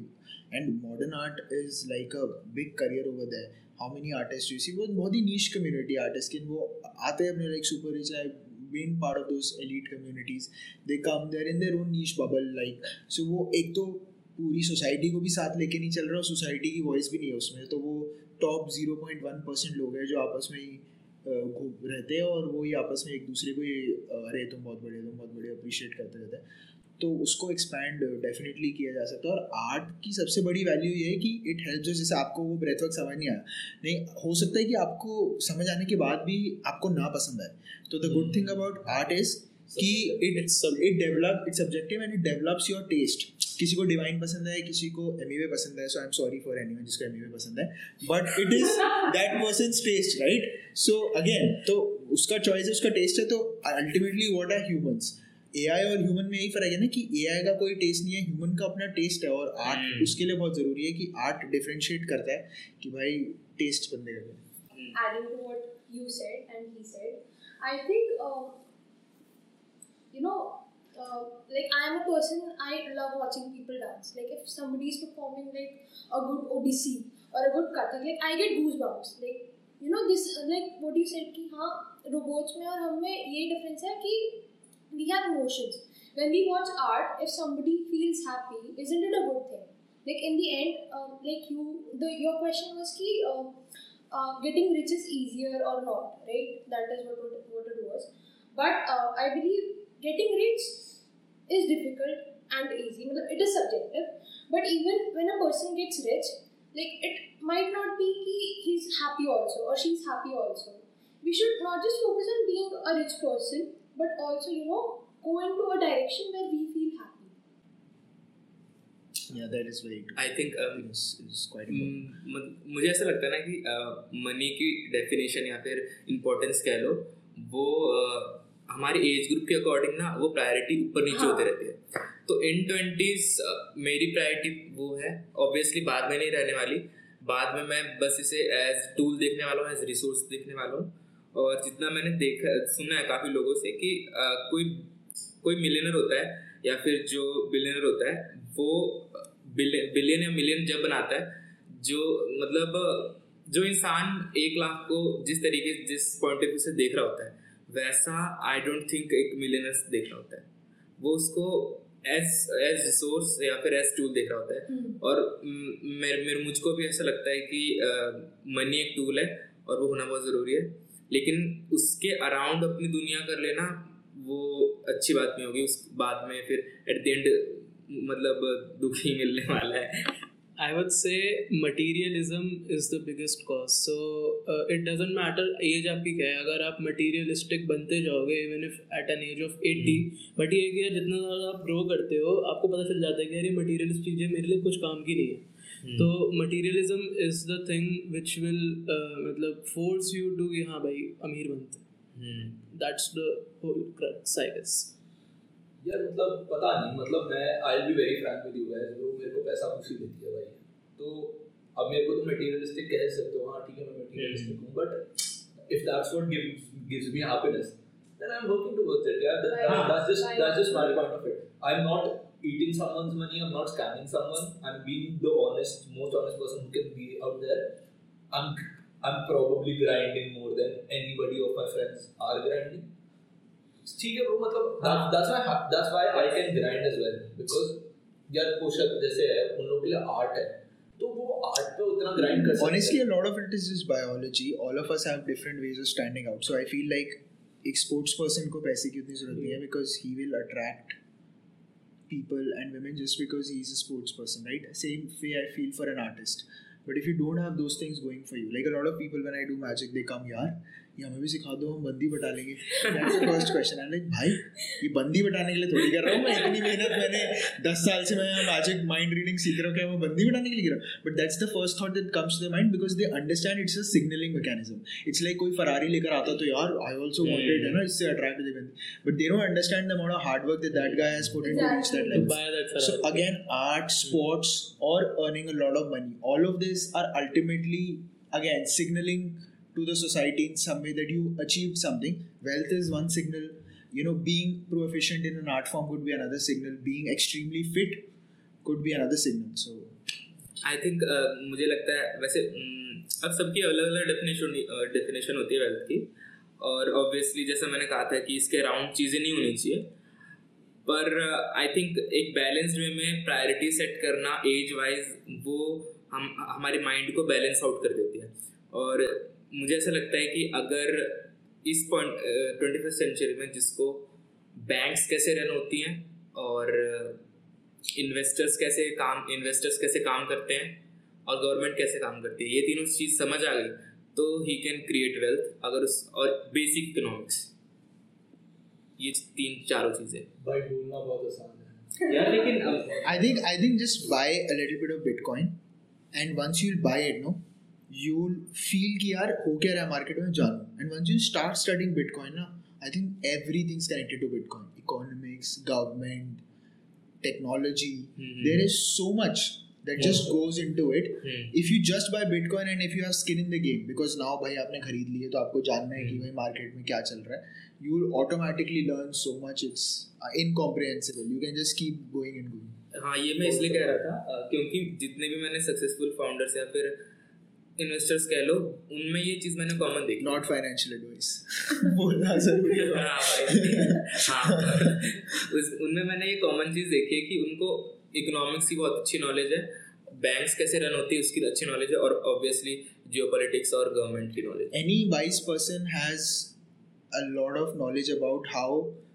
And modern art is like a big career over there how many artist you see वो बहुत ही नीच community artist के, वो आते हैं अपने like super rich been part of those elite communities they come there in their own niche bubble like so वो एक तो पूरी सोसाइटी को भी साथ लेके नहीं चल रहा और सोसाइटी की वॉइस भी नहीं है उसमें। तो वो top zero point one percent लोग हैं जो आपस में ही घूम रहते हैं और वो ही आपस में एक दूसरे को ही अरे तुम बहुत बड़े तुम बहुत बड़े अप्रिशिएट करते रहते हैं। तो उसको एक्सपैंड डेफिनेटली किया जा सकता है। और आर्ट की सबसे बड़ी वैल्यू ये है कि इट हेल्प जैसे आपको वो ब्रेथ वर्क समझ नहीं आया। नहीं, हो सकता है कि आपको समझ आने के बाद भी आपको ना पसंद आए। तो the good thing about art is कि it it develop it subjective and it develops your taste किसी को डिवाइन पसंद है किसी को एम पसंद है so I am sorry for any जिसको एम पसंद है but it is that person taste right so again तो उसका चॉइस है उसका टेस्ट है तो ultimately what are humans AI और ह्यूमन में यही फ़र्क है ना कि एआई का कोई टेस्ट नहीं है ह्यूमन का अपना टेस्ट है और आर्ट hmm. उसके लिए बहुत ज़रूरी है कि आर्ट डिफरेंशिएट करता है कि भाई टेस्ट बंदे का adding to what you said and he said i think uh, you know uh, like i am a person i love watching people dance like if somebody is performing like a good odissi or a good kathak like i get goosebumps like you know this like what you said कि हाँ robots में और हम में ये difference है कि we have emotions. When we watch art, if somebody feels happy, isn't it a good thing? Like in the end, um, like you, the your question was key. Um, uh, getting rich is easier or not, right? That is what what, what it was. But uh, I believe getting rich is difficult and easy. मतलब It is subjective. But even when a person gets rich, like it might not be he, he's happy also or she's happy also. We should not just focus on being a rich person, but also you know go into a direction where we feel happy yeah that is very true i think um, is, is quite important मुझे ऐसा लगता है ना कि money की definition या फिर importance कह लो वो हमारे एज ग्रुप के अकॉर्डिंग ना वो प्रायोरिटी ऊपर नीचे हाँ. होते रहते हैं। तो इन ट्वेंटीज मेरी प्रायोरिटी वो है ऑब्वियसली बाद में नहीं रहने वाली। बाद में मैं बस इसे एज टूल देखने वाला हूँ एज रिसोर्स देखने वाला हूँ। और जितना मैंने देखा सुना है काफ़ी लोगों से कि आ, कोई कोई मिलियनर होता है या फिर जो बिलियनर होता है वो बिलियन या मिलियन जब बनाता है जो मतलब जो इंसान एक लाख को जिस तरीके जिस पॉइंट ऑफ़ व्यू से देख रहा होता है वैसा आई डोंट थिंक एक मिलियनर देख रहा होता है। वो उसको एज एज रिसोर्स या फिर एज टूल देख रहा होता है। हम्म। और मेरे मेरे मुझको भी ऐसा लगता है कि मनी एक टूल है और वो होना बहुत ज़रूरी है। लेकिन उसके अराउंड अपनी दुनिया कर लेना वो अच्छी बात नहीं होगी। उस बाद में फिर एट द एंड मतलब दुखी मिलने वाला है। I would say materialism is the biggest cause. So uh, it doesn't matter age आपकी क्या है अगर आप materialistic बनते जाओगे even if at an age of 80 but ये कि जितना ज़्यादा आप ग्रो करते हो आपको पता चल जाता है कि यार ये मटीरियलिस्ट चीज़ें मेरे लिए कुछ काम की नहीं है Hmm. तो materialism is the thing which will मतलब फोर्स यू टू कि हाँ भाई अमीर बनते That's the whole crux, I guess. यार मतलब पता नहीं मतलब मैं I be very frank with you guys bro मेरे को पैसा कुछ देती है भाई। तो अब मेरे को तो मटेरियलिस्टिक कह सकते हो हाँ ठीक है मैं मटेरियलिस्टिक हूँ but if that's what gives gives me happiness then I am working towards it यार that's just that's just my point of it I am not eating someone's money i'm not scamming someone i'm being the honest most honest person who can be out there. I'm i'm probably grinding more than anybody of my friends are grinding. ठीक है bro मतलब that's why that's why I can grind as well because यार पोषक जैसे है उन लोगों के लिए आर्ट है तो वो आर्ट पे उतना ग्राइंड कर सकते Honestly, हैं a lot of it is just biology. All of us have different ways of standing out. So I feel like एक स्पोर्ट्स पर्सन को पैसे की उतनी ज़रूरत नहीं है because he will attract people and women just because he's a sports person, right? Same way I feel for an artist. But if you don't have those things going for you, like a lot of people when I do magic, they come यार ये हमें भी सिखा दो हम बंदी बटा लेंगे। First question. I'm like भाई ये बंदी बटाने के लिए थोड़ी कर रहा हूँ मैं इतनी मेहनत मैंने दस साल से मैं मैजिक माइंड रीडिंग सीख रहा हूँ क्या मैं बंदी बटाने के लिए कर रहा हूँ? But that's the first thought that comes to the mind because they understand it's a signalling mechanism it's like कोई फरारी लेकर आता तो यार आई ऑल्सो वांटेड है ना इससे अट्रैक्ट द बंदी। But they don't understand the amount of hard work that that guy has put in to reach that To level buy that so Ferrari. again art sports or earning a lot of money all of this to the society in some way that you achieved something wealth is one signal you know being proficient in an art form could be another signal being extremely fit could be another signal so I think मुझे लगता है वैसे mm, अब सबकी अलग अलग definition definition होती है वेल्थ की और ऑब्वियसली जैसा मैंने कहा था कि इसके अराउंड चीज़ें नहीं होनी चाहिए पर आई थिंक एक बैलेंस्ड वे में प्रायोरिटी सेट करना एज वाइज वो हम हमारे माइंड को बैलेंस आउट कर देती है और मुझे ऐसा लगता है कि अगर इस पॉइंट ट्वेंटी फ़र्स्ट सेंचुरी में जिसको बैंक्स कैसे रन होती हैं और इन्वेस्टर्स कैसे काम इन्वेस्टर्स कैसे काम करते हैं और गवर्नमेंट कैसे काम करती है ये तीनों चीज़ समझ आ गई तो ही कैन क्रिएट वेल्थ अगर उस और बेसिक इकोनॉमिक्स ये तीन चारों चीज़ें। भाई बोलना बहुत आसान है। यार लेकिन अब- i think i think just buy a little bit of bitcoin and once you'll buy it no? You'll feel कि यार हो क्या रहा है मार्केट में जानू and once you start studying bitcoin ना i think everything's connected to bitcoin economics government technology Mhm. there is so much that just goes into it Hmm. if you just buy bitcoin and if you have skin in the game because now भाई आपने खरीद लिए तो आपको जानना है कि भाई मार्केट में क्या चल रहा है you will automatically learn so much it's uh, incomprehensible you can just keep going and going हाँ ये मैं इसलिए कह रहा था अ, क्योंकि जितने भी मैंने सक्सेसफुल फाउंडर्स या फिर इन्वेस्टर्स कह लो उनमें ये चीज़ मैंने कॉमन देखी। Not financial advice. बोलना ज़रूरी है। हाँ हाँ। उस उनमें मैंने ये कॉमन चीज़ देखी है कि उनको इकोनॉमिक्स की बहुत अच्छी नॉलेज है। बैंक्स कैसे रन होती है उसकी अच्छी नॉलेज है और ऑब्वियसली जियो और गवर्नमेंट की knowledge any wise person has a lot of knowledge about how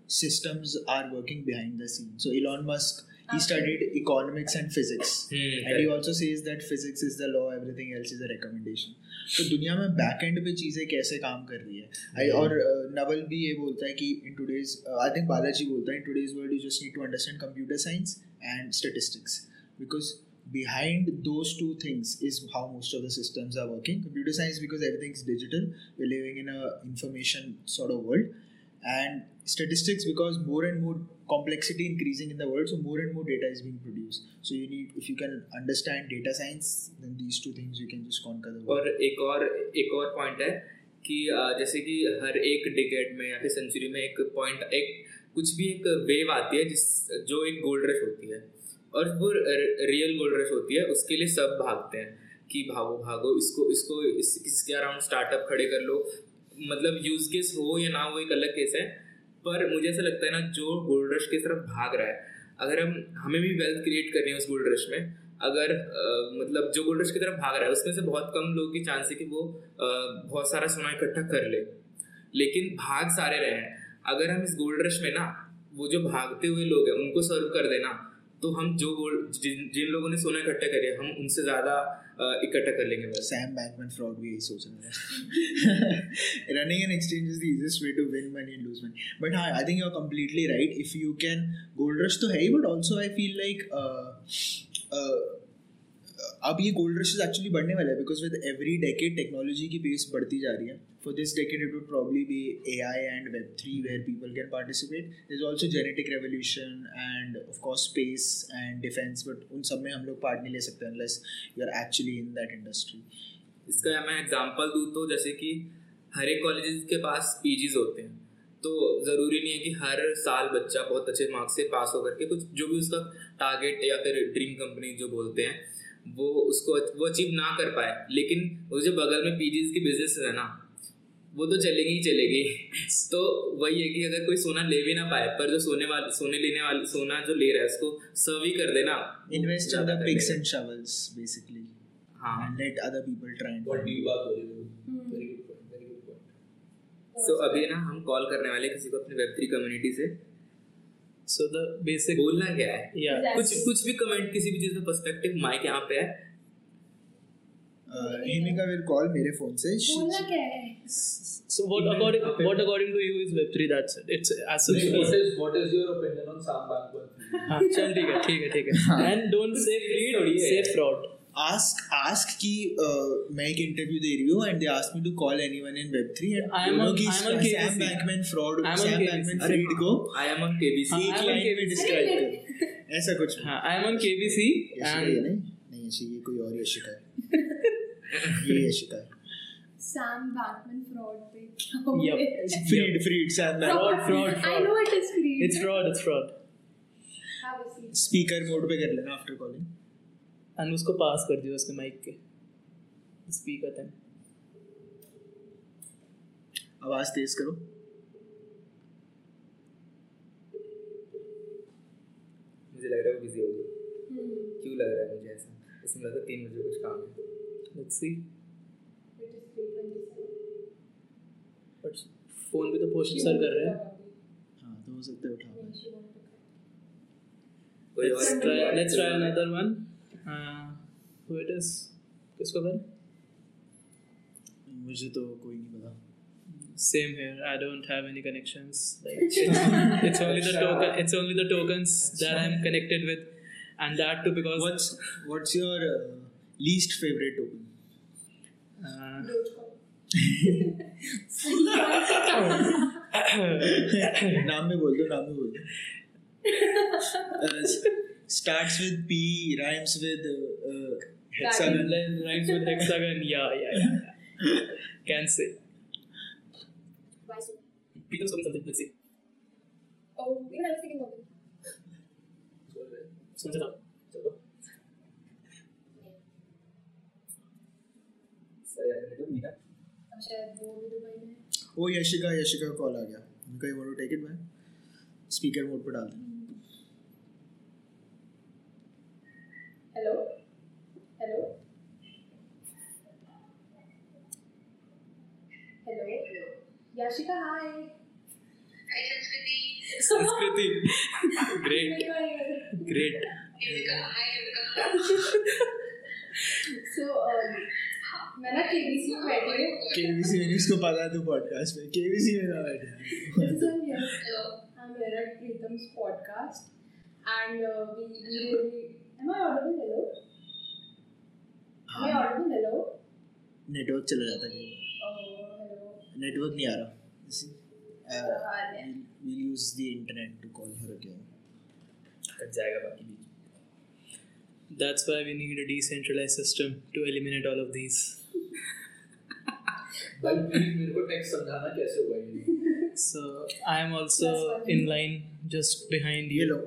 systems are working behind the scenes. So elon musk he studied economics and physics Hmm, and he also says that physics is the law everything else is a recommendation तो दुनिया में back and पे चीज़ें कैसे काम कर रही है I, और नवल भी ये बोलता है कि in today's I think Balaji बोलता है in today's world you just need to understand computer science and statistics because behind those two things is how most of the systems are working computer science because everything's digital we're living in a information sort of world and statistics because more and more complexity increasing in the world so more and more data is being produced so you need if you can understand data science then these two things you can just conquer the world एक और एक और point है कि अ, जैसे कि हर एक decade में या फिर सेंचुरी में एक पॉइंट एक कुछ भी एक वेव आती है जिस जो एक गोल्ड रश होती है और वो रियल गोल्ड रश होती है उसके लिए सब भागते हैं कि भागो भागो इसको इसको इस, इसके अराउंड स्टार्टअप खड़े कर लो मतलब यूज़ केस हो या ना हो एक अलग केस है पर मुझे ऐसा लगता है ना जो गोल्ड रश की तरफ़ भाग रहा है अगर हम हमें भी वेल्थ क्रिएट करनी है उस गोल्ड रश में अगर अ, मतलब जो गोल्ड रश की तरफ़ भाग रहा है उसमें से बहुत कम लोगों की चांस है कि वो अ, बहुत सारा सोना इकट्ठा कर ले। लेकिन भाग सारे रहे हैं। अगर हम इस गोल्ड रश में ना वो जो भागते हुए लोग हैं उनको सर्व कर देना तो हम जो गोल्ड जिन जिन लोगों ने सोना इकट्ठा करे हम उनसे ज़्यादा इकट्ठा कर लेंगे बस। सैम बैंकमैन फ्रॉड भी यही सोच रहा है। Running and exchange is the easiest way to win money and lose money but हाँ I think you are completely right if you can gold rush तो है ही but also I feel like अब ये गोल्ड रश एक्चुअली बढ़ने वाला है because with every decade technology की pace बढ़ती जा रही है for this decade it would probably be AI and Web3 where people can participate. There's also genetic revolution and of course space and defense, but उन सब में हम लोग part नहीं ले सकते unless you are actually in that industry. इसका मैं एग्जांपल दूँ तो जैसे कि हर एक कॉलेजेस के पास पीजीज होते हैं तो ज़रूरी नहीं है कि हर साल बच्चा बहुत अच्छे मार्क्स से पास होकर के कुछ जो भी उसका टारगेट या फिर ड्रीम कंपनी जो बोलते हैं वो उसको वो अचीव ना कर पाए लेकिन वो जो बगल में पीजीज की बिज़नेस है ना वो तो चलेगी ही चलेगी। तो वही है कि अगर कोई सोना ले भी ना पाए पर जो सोने वाले सोने लेने वाले सोना जो ले रहा है उसको सर्व ही कर देना। Invest in ज़्यादा the कर picks लेगा। and shovels basically हाँ। and let other people try and What deep बात हो रही है very good point very good point so अभी ना हम कॉल करने वाले किसी को अपने वेब थ्री कम्युनिटी से। So the basic बोलना क्या है? Yeah. कुछ कुछ भी कमेंट किसी भी चीज़ में पर्सपेक्टिव माइक यहाँ पे है। Uh, हिमिका will call मेरे फ़ोन से बोलना क्या है So what according what according to you is Web three? That's it. It's as simple What is what is your opinion on Sam Bankman? हाँ चल ठीक है ठीक है ठीक है and don't say थोड़ी say fraud. ask ask कि uh, मैं एक इंटरव्यू दे रही हूँ and they asked me to call anyone in Web3 and I'm दोनों on- की on Sam Bankman fraud Sam Bankman feed को आई एम ऑन केबीसी हाँ, एक on लाइन में KBC. डिस्क्राइब कर ऐसा कुछ हाँ I'm on KBC and नहीं ये कोई और यशिका है ये यशिका सैम बैकमैन पे। क्या Yup. फ्रीड फ्रीड सैम Fraud, fraud, I know it is free. it's fraud it's fraud. Have a seat. Speaker mode पे कर लेना आफ्टर कॉलिंग And उसको पास कर दियो उसके माइक के। स्पीकर तक आवाज़ तेज करो। मुझे लग रहा है वो बिज़ी हो गई Hmm. क्यों लग रहा है मुझे ऐसा? इसमें लगता है तीन बजे कुछ काम है। let's see It is free when this but phone पे तो पोस्ट सर कर रहे हैं हाँ तो हो सकता है उठा कोई और let's try let's try another one uh, who it is किसको कर मुझे तो कोई नहीं पता Same here. I don't have any connections. Like it's, it's only the token. It's only the tokens that I'm connected with, and that too because What's what's your uh, least favorite token? uh, नाम में बोल दो नाम में बोल दो starts with P rhymes with hexagon rhymes with hexagon. Yeah, yeah, yeah. Can say. Peter's doing something. Let's see. Oh, even I was thinking of it. Someone said, चलो सही है तो मीरा अब शायद वो भी दुबई में ओ यशिका यशिका कॉल आ गया उनका you want to take it man speaker mode पे डाल दे hello hello hello Yashika hi Hi Sanskriti. Sanskriti. Great. Himika here. Great. मैं ना केबीसी में बैठी हूँ केबीसी में इसको पता है तू पॉडकास्ट में केबीसी में ना बैठे podcast, and uh, we, we really. Am I audible? Hello. Am I audible? Hello. Network चला जाता है Oh, नेटवर्क नहीं आ रहा है। we'll use the internet to call her again cut जाएगा बाकी बीच That's why we need a decentralized system to eliminate all of these. भाई प्लीज़ मेरे को टेक्स्ट समझाना कैसे होगा ये? So I am also That's fine. in line just behind ये you. लो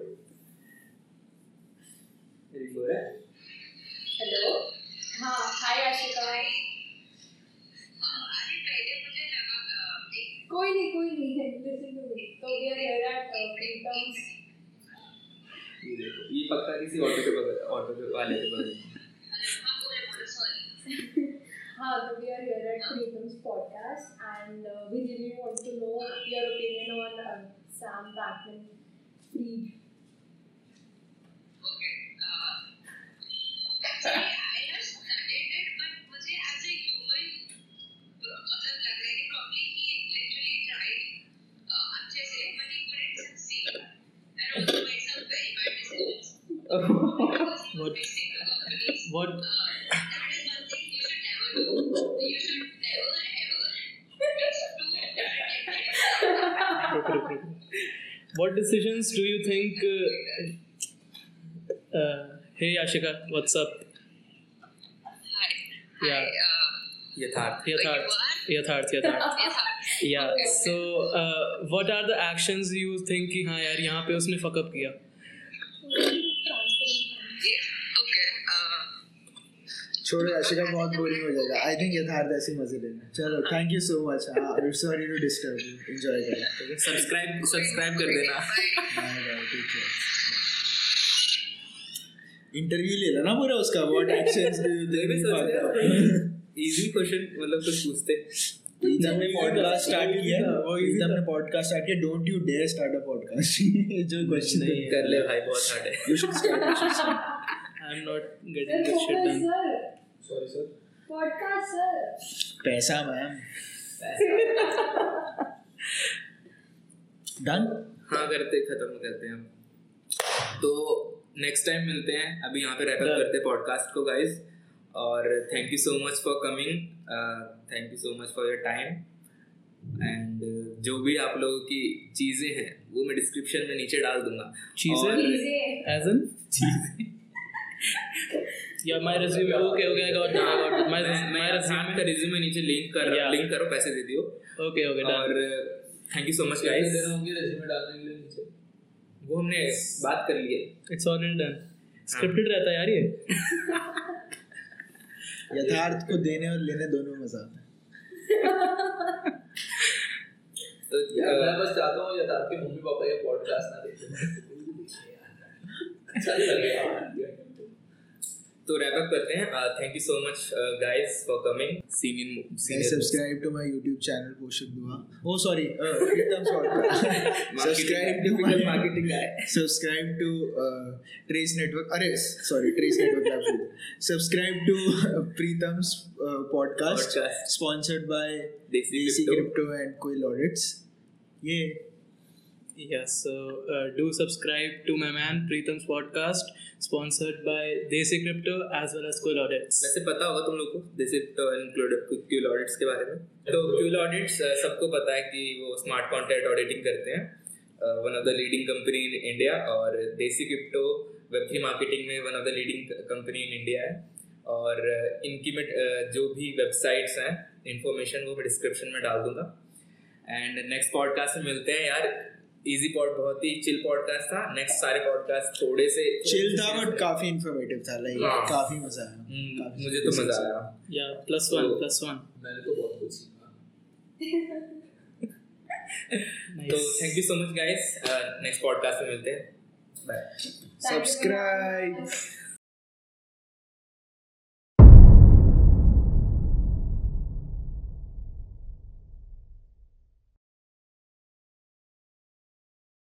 हेलो हाँ? हाय याशिका अरे पहले मुझे लगा एक कोई नहीं कोई नहीं लिसन टू मी तो we are here at Pritam's ये देखो ये पक्का किसी ऑटो के बगल ऑटो के वाले के हाँ तो we are here at Pritam's podcast and we really want to know your opinion on Sam Bankman Fried okay sorry I have studied it but मुझे as a human मतलब लग रहा है कि probably he literally tried uh, अच्छे से but he couldn't succeed and also made some very bad decisions because he was What? wasting the companies What? uh, what decisions do you think uh, uh, hey ashika what's up Hi. Yeah. Hi. Uh, यथार्थ yatharth yatharth yatharth hi. yeah so uh, what are the actions you think कि हाँ यार यहाँ पे उसने fuck up किया Yeah. Okay. Uh, छोड़ो आशिका बहुत बोरिंग हो जाएगा। आई थिंक यथार्थ ऐसे मज़े लेना। चलो थैंक यू सो मच हाँ sorry to disturb you enjoy करना सब्सक्राइब सब्सक्राइब कर देना। इंटरव्यू ले लेना पूरा उसका what actions do you think easy question मतलब कुछ पूछते। प्रीतम ने पॉडकास्ट स्टार्ट किया वो प्रीतम ने पॉडकास्ट स्टार्ट किया। Don't you dare start a podcast जो क्वेश्चन नहीं कर ले भाई बहुत हार्ड है। You should start you should start I'm not getting this Sorry, sir. Podcast sir पैसा मैम डन हाँ करते खत्म करते हैं हम। तो नेक्स्ट टाइम मिलते हैं। अभी यहाँ पे रैप Done. करते हैं पॉडकास्ट को गाइस और thank you so much for coming thank you so much for your time and जो भी आप लोगों की चीज़ें हैं वो मैं डिस्क्रिप्शन में नीचे डाल दूँगा। चीज़ें? और- as in? yeah my resume okay okay I got it I got it my मैं my मैं resume आपका रिज्यूमे नीचे लिंक कर Yeah. लिंक करो पैसे दे दियो। Okay okay और thank you so much guys दिन होंगे resume डालने के लिए नीचे? वो हमने बात कर ली है। It's already done. scripted रहता है यार ये। यथार्थ को देने और लेने दोनों में मज़ा आता है। तो यार मैं बस चाहता हूँ यथार्थ के मम्मी पापा ये पॉडकास्ट ना देखें। अच्छा नहीं लगेगा तो रैपअप करते हैं। Thank you so much guys for coming seen in scene subscribe to my YouTube channel Poshak Dua oh sorry एकदम sorry subscribe to my marketing guy subscribe to Trace Network अरे सॉरी ट्रेस नेटवर्क का subscribe to Pritam's podcast sponsored by Desi crypto and कोई laureates ये. Yeah. so uh, do subscribe to my man Preetham's podcast sponsored by Desi Crypto as well as Cool Audits. वैसे पता होगा तुम लोग को जैसे तो क्यूल ऑडिट्स के बारे में। तो क्यूल ऑडिट्स सबको पता है कि वो स्मार्ट कॉन्टेंट ऑडिटिंग करते हैं। One of the leading company in India और Desi crypto web three marketing में one of the leading company in India है। और uh, इनकी मैं uh, जो भी वेबसाइट्स हैं इंफॉर्मेशन वो मैं डिस्क्रिप्शन में डाल दूँगा। एंड नेक्स्ट पॉडकास्ट में मिलते हैं यार। इजी पॉड बहुत ही चिल पॉडकास्ट था। नेक्स्ट सारे पॉडकास्ट थोड़े से चिल था बट काफ़ी इंफॉर्मेटिव था. लाइक हाँ. काफ़ी मज़ा आया. हम्म, मुझे तो मज़ा आया। या plus one plus one one मैंने तो बहुत कुछ सीखा। तो thank you so much guys next podcast में मिलते हैं। Bye Subscribe.